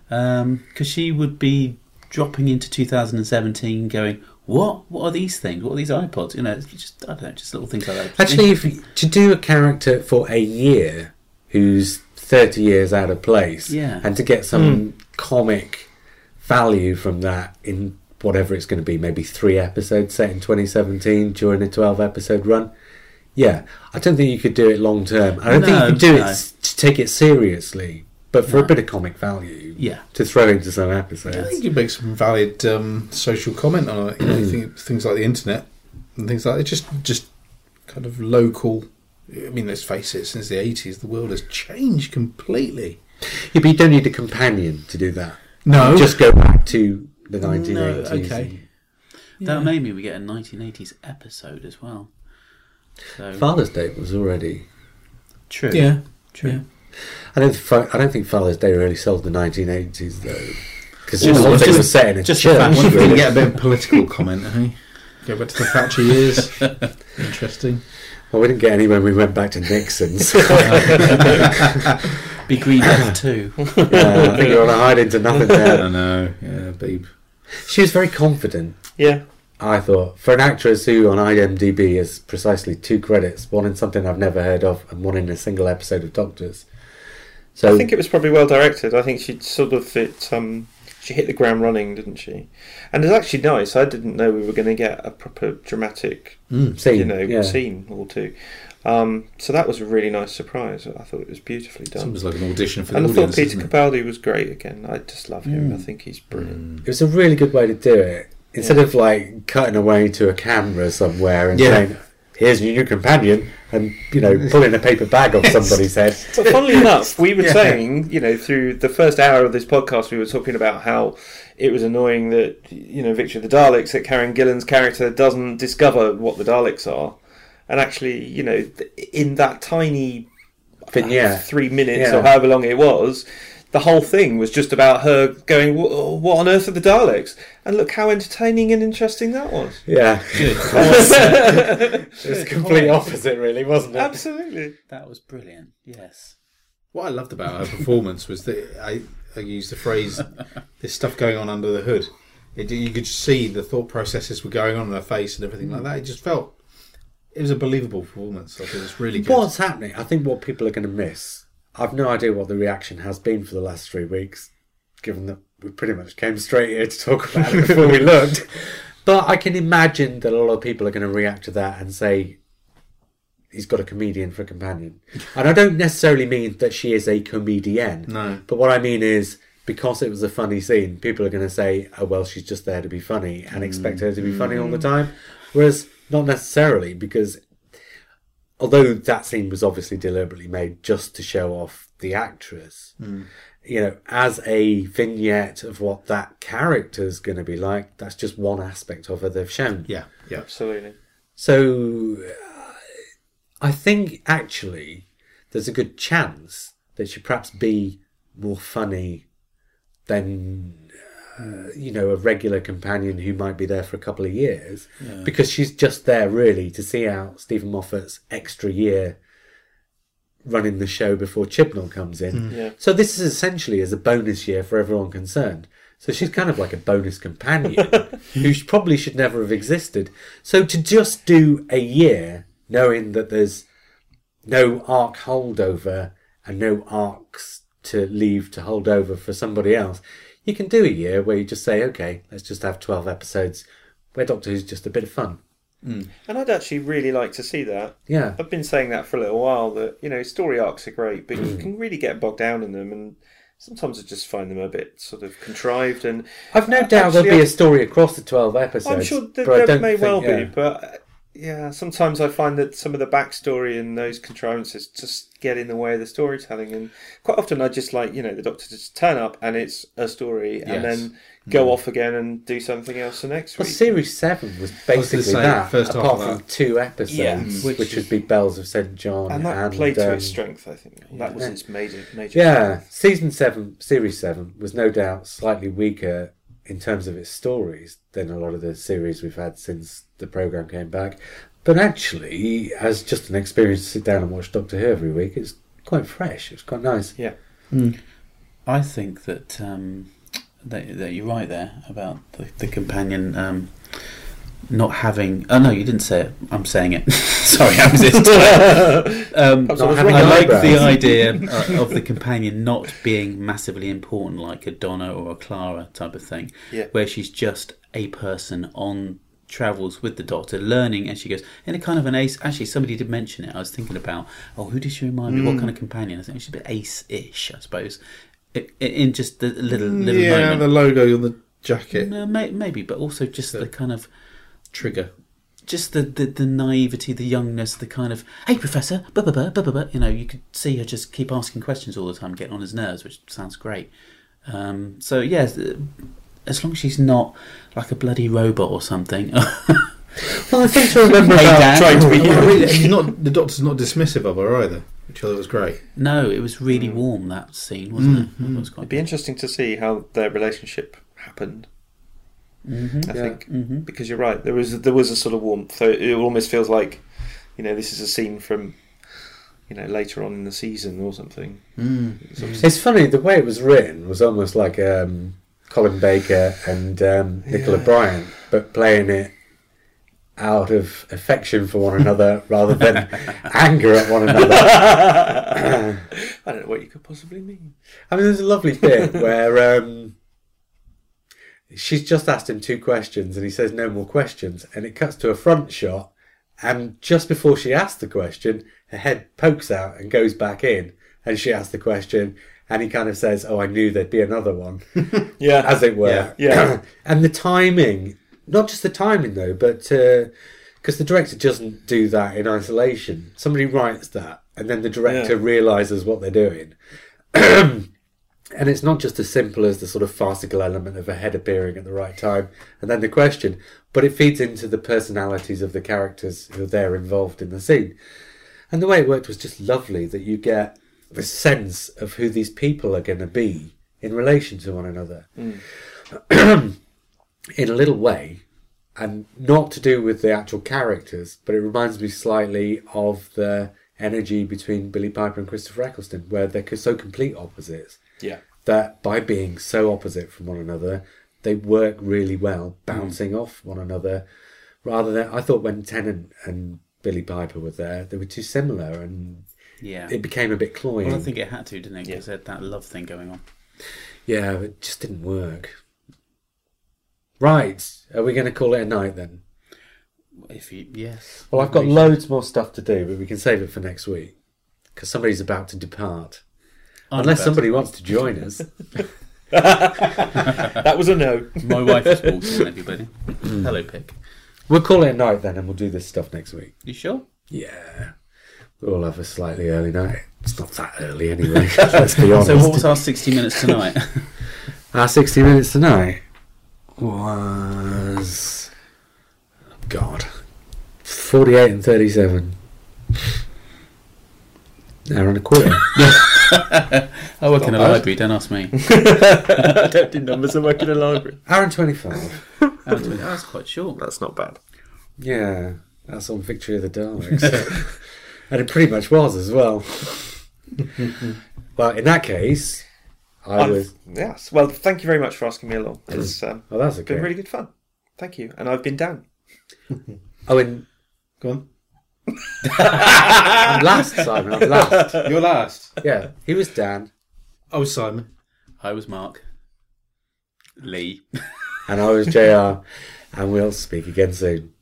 Because she would be dropping into 2017 going, what? What are these things? What are these iPods? You know, it's just, I don't know, just little things like that. Actually, if you- to do a character for a year who's 30 years out of place Yeah. and to get some hmm. comic value from that in whatever it's going to be, maybe three episodes set in 2017 during a 12 episode run. Yeah, I don't think you could do it long term. I don't think you could do no. it to take it seriously, but for a bit of comic value, Yeah. to throw into some episodes, I think you make some valid um, social comment on it. You know, think [clears throat] things like the internet and things like that. Just, just kind of local. I mean, let's face it. Since the eighties, the world has changed completely. Yeah, but you don't need a companion to do that. No, You just go back to the 1980s. okay. That made me we get a 1980s episode as well. So Father's Day was already. true. yeah, True. Yeah. I don't. Fi- I don't think Father's Day really sold the 1980s though, because Just- the whole just- was set in a just the church. fact- Wonder we really. can get a bit of political comment. Eh? Go back to the Thatcher years. [laughs] Interesting. Well, we didn't get any when we went back to Nixon's. [laughs] Be Green Death too. yeah, I think you're on a hide into nothing I there. don't know. Yeah, babe. She was very confident. Yeah. I thought for an actress who on IMDb has precisely two credits, one in something I've never heard of, and one in a single episode of Doctors. So I think it was probably well directed. I think she sort of it. Um, she hit the ground running, didn't she? And it's actually nice. I didn't know we were going to get a proper dramatic, Mm. scene, you know, yeah. scene or two. Um, so that was a really nice surprise. I thought it was beautifully It's done. almost like an audition for the And I thought Peter isn't? Capaldi was great again. I just love him. Mm. I think he's brilliant. It was a really good way to do it. Instead of like cutting away to a camera somewhere and Yeah. saying, "Here's your new companion," and you know, pulling a paper bag off [laughs] somebody's head. But funnily enough, we were [laughs] Yeah. saying, you know, through the first hour of this podcast, we were talking about how it was annoying that, you know, Victory of the Daleks, that Karen Gillan's character doesn't discover what the Daleks are. And actually, you know, in that tiny uh, Vignette. three minutes Yeah. or however long it was, the whole thing was just about her going, "What on earth are the Daleks?" And look how entertaining and interesting that was. Yeah, [laughs] [laughs] it was complete opposite, really, wasn't it? Absolutely. That was brilliant. Yes. What I loved about her performance was that I, I used the phrase [laughs] "there's stuff going on under the hood." It, you could see the thought processes were going on in her face and everything like mm. that. It just felt it was a believable performance. I thought it was really good. What's happening? I think what people are going to miss. I've no idea what the reaction has been for the last three weeks, given that we pretty much came straight here to talk about it before we looked. But I can imagine that a lot of people are going to react to that and say he's got a comedian for a companion. [laughs] And I don't necessarily mean that she is a comedian. No. But what I mean is because it was a funny scene, people are going to say, "Oh well, she's just there to be funny," and expect her to be funny all the mm. time. Whereas not necessarily, because although that scene was obviously deliberately made just to show off the actress, you know, as a vignette of what that character's going to be like, that's just one aspect of her they've shown. Yeah, yeah. Absolutely. So uh, I think actually there's a good chance that she perhaps be more funny than uh, you know a regular companion who might be there for a couple of years because she's just there really to see out Steven Moffat's extra year running the show before Chibnall comes in. Yeah. So this is essentially as a bonus year for everyone concerned. So she's kind of like a bonus companion [laughs] who probably should never have existed. So to just do a year knowing that there's no arc holdover and no arcs to leave to hold over for somebody else, you can do a year where you just say, okay, let's just have 12 episodes where Doctor Who's just a bit of fun. And I'd actually really like to see that. Yeah. I've been saying that for a little while that, you know, story arcs are great, but Mm. you can really get bogged down in them and sometimes I just find them a bit sort of contrived and I've no doubt Actually, there'll be a story across the 12 episodes. I'm sure that but I there don't may well yeah. be, but yeah, sometimes I find that some of the backstory and those contrivances just get in the way of the storytelling, and quite often I just like you know the Doctor just turn up and it's a story, and Yes. then go off again and do something else the next Well, week. series 7 was was basically say, that, first half apart of from that. two episodes, Yeah. which, Which would be Bells of St. John. and that and, played to um, its strength, I think. That was its major major. Yeah, season seven, series seven was no doubt slightly weaker in terms of its stories than a lot of the series we've had since the program came back. But actually, as just an experience to sit down and watch Doctor Who every week, it's quite fresh. It's quite nice. Yeah. I think that um, that, that you're right there about the, the companion um, not having. Oh no, you didn't say it. I'm saying it. [laughs] Sorry, I was this [laughs] um, I having. I like the idea uh, [laughs] of the companion not being massively important, like a Donna or a Clara type of thing, Yeah. where she's just a person on travels with the Doctor, learning as she goes. In a kind of an ace. Actually, somebody did mention it. I was thinking about, oh, who did she remind me? What kind of companion? I think she's a bit ace-ish, I suppose. In just the little little yeah, moment. the logo on the jacket No, may, maybe, but also just the kind of trigger. just the, the, the naivety, the youngness, the kind of hey professor, blah, blah, blah, blah, blah, blah. you know, you could see her just keep asking questions all the time, getting on his nerves, which sounds great. Um, so yes, uh, as long as she's not like a bloody robot or something. [laughs] Well, I think to remember Hey, about Dan. Trying to be [laughs] Well, really, and he's not the doctor's not dismissive of her either, which I thought was great. no, it was really warm that scene, wasn't it? It was It'd quite. be interesting to see how their relationship happened. Mhm. I Yeah. think Mhm. because you're right. There was there was a sort of warmth. So it almost feels like, you know, this is a scene from, you know, later on in the season or something. Sort of- It's funny the way it was written was almost like um, Colin Baker and um, Nicola Yeah. Bryant, but playing it out of affection for one another [laughs] rather than anger at one another. [laughs] [coughs] I don't know what you could possibly mean. I mean, there's a lovely bit [laughs] where um, she's just asked him two questions and he says no more questions, and it cuts to a front shot, and just before she asks the question, her head pokes out and goes back in, and she asks the question, and he kind of says, "Oh, I knew there'd be another one." [laughs] Yeah. as it were. Yeah. Yeah. [clears throat] and the timing, not just the timing though, but uh, because the director doesn't do that in isolation. Somebody writes that, and then the director Yeah. realizes what they're doing. [clears throat] and it's not just as simple as the sort of farcical element of a head appearing at the right time and then the question, but it feeds into the personalities of the characters who are there involved in the scene. And the way it worked was just lovely that you get the sense of who these people are going to be in relation to one another. Mm. [clears throat] in a little way, and not to do with the actual characters, but it reminds me slightly of the energy between Billie Piper and Christopher Eccleston, where they're so complete opposites Yeah. that by being so opposite from one another, they work really well, bouncing mm. off one another. Rather than, I thought when Tennant and Billie Piper were there, they were too similar, and Yeah. it became a bit cloying. well, I think it had to, didn't it? Because they had that love thing going on. Yeah, it just didn't work. Right, are we going to call it a night then? If you, yes. Well, I've got loads more stuff to do, but we can save it for next week because somebody's about to depart. I'm Unless somebody wants to join us. [laughs] That was a no. My wife has walked everybody. Hello, Pick. We'll call it a night then, and we'll do this stuff next week. You sure? Yeah, we'll have a slightly early night. It's not that early anyway. [laughs] let's be honest. So, what was our [laughs] 60 minutes tonight? Our 60 minutes tonight was. God. 48 and 37. Hour and a quarter. I work in a bad. library, don't ask me. [laughs] I don't do numbers. I work in a library. Hour and 25. Oh, That's quite short. That's not bad. Yeah, that's on Victory of the Daleks. [laughs] and it pretty much was as well. well, in that case, I I've- was. Yes. Well, thank you very much for asking me along. It's um, Oh, that's okay. been really good fun. Thank you. And I've been down. [laughs] Oh, and Go on. I'm last, Simon. I'm last. You're last. Yeah, he was Dan, I was Simon. I was Mark. Lee. and I was JR, and we'll speak again soon.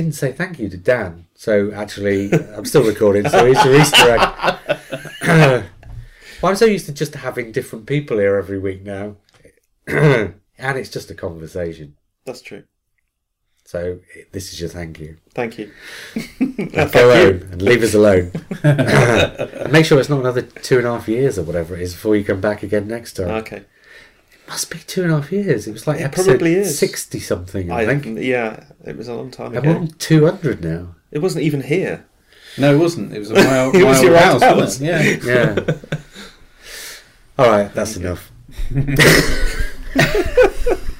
Didn't say thank you to Dan. So actually, I'm still recording, so it's your Easter egg. [laughs] well, I'm so used to just having different people here every week now. [clears throat] and it's just a conversation. That's true. So this is your thank you. Thank you. [laughs] Now go home and leave us alone. and [laughs] make sure it's not another two and a half years or whatever it is before you come back again next time. Okay. Must be two and a half years. It was like It episode probably is. 60 something, I, I think. yeah, it was a long time And we're ago. on 200 now. It wasn't even here. No, it wasn't. It was a [laughs] my, old- It was old your house, house. wasn't it? Yeah. Yeah. [laughs] All right, that's enough. [laughs]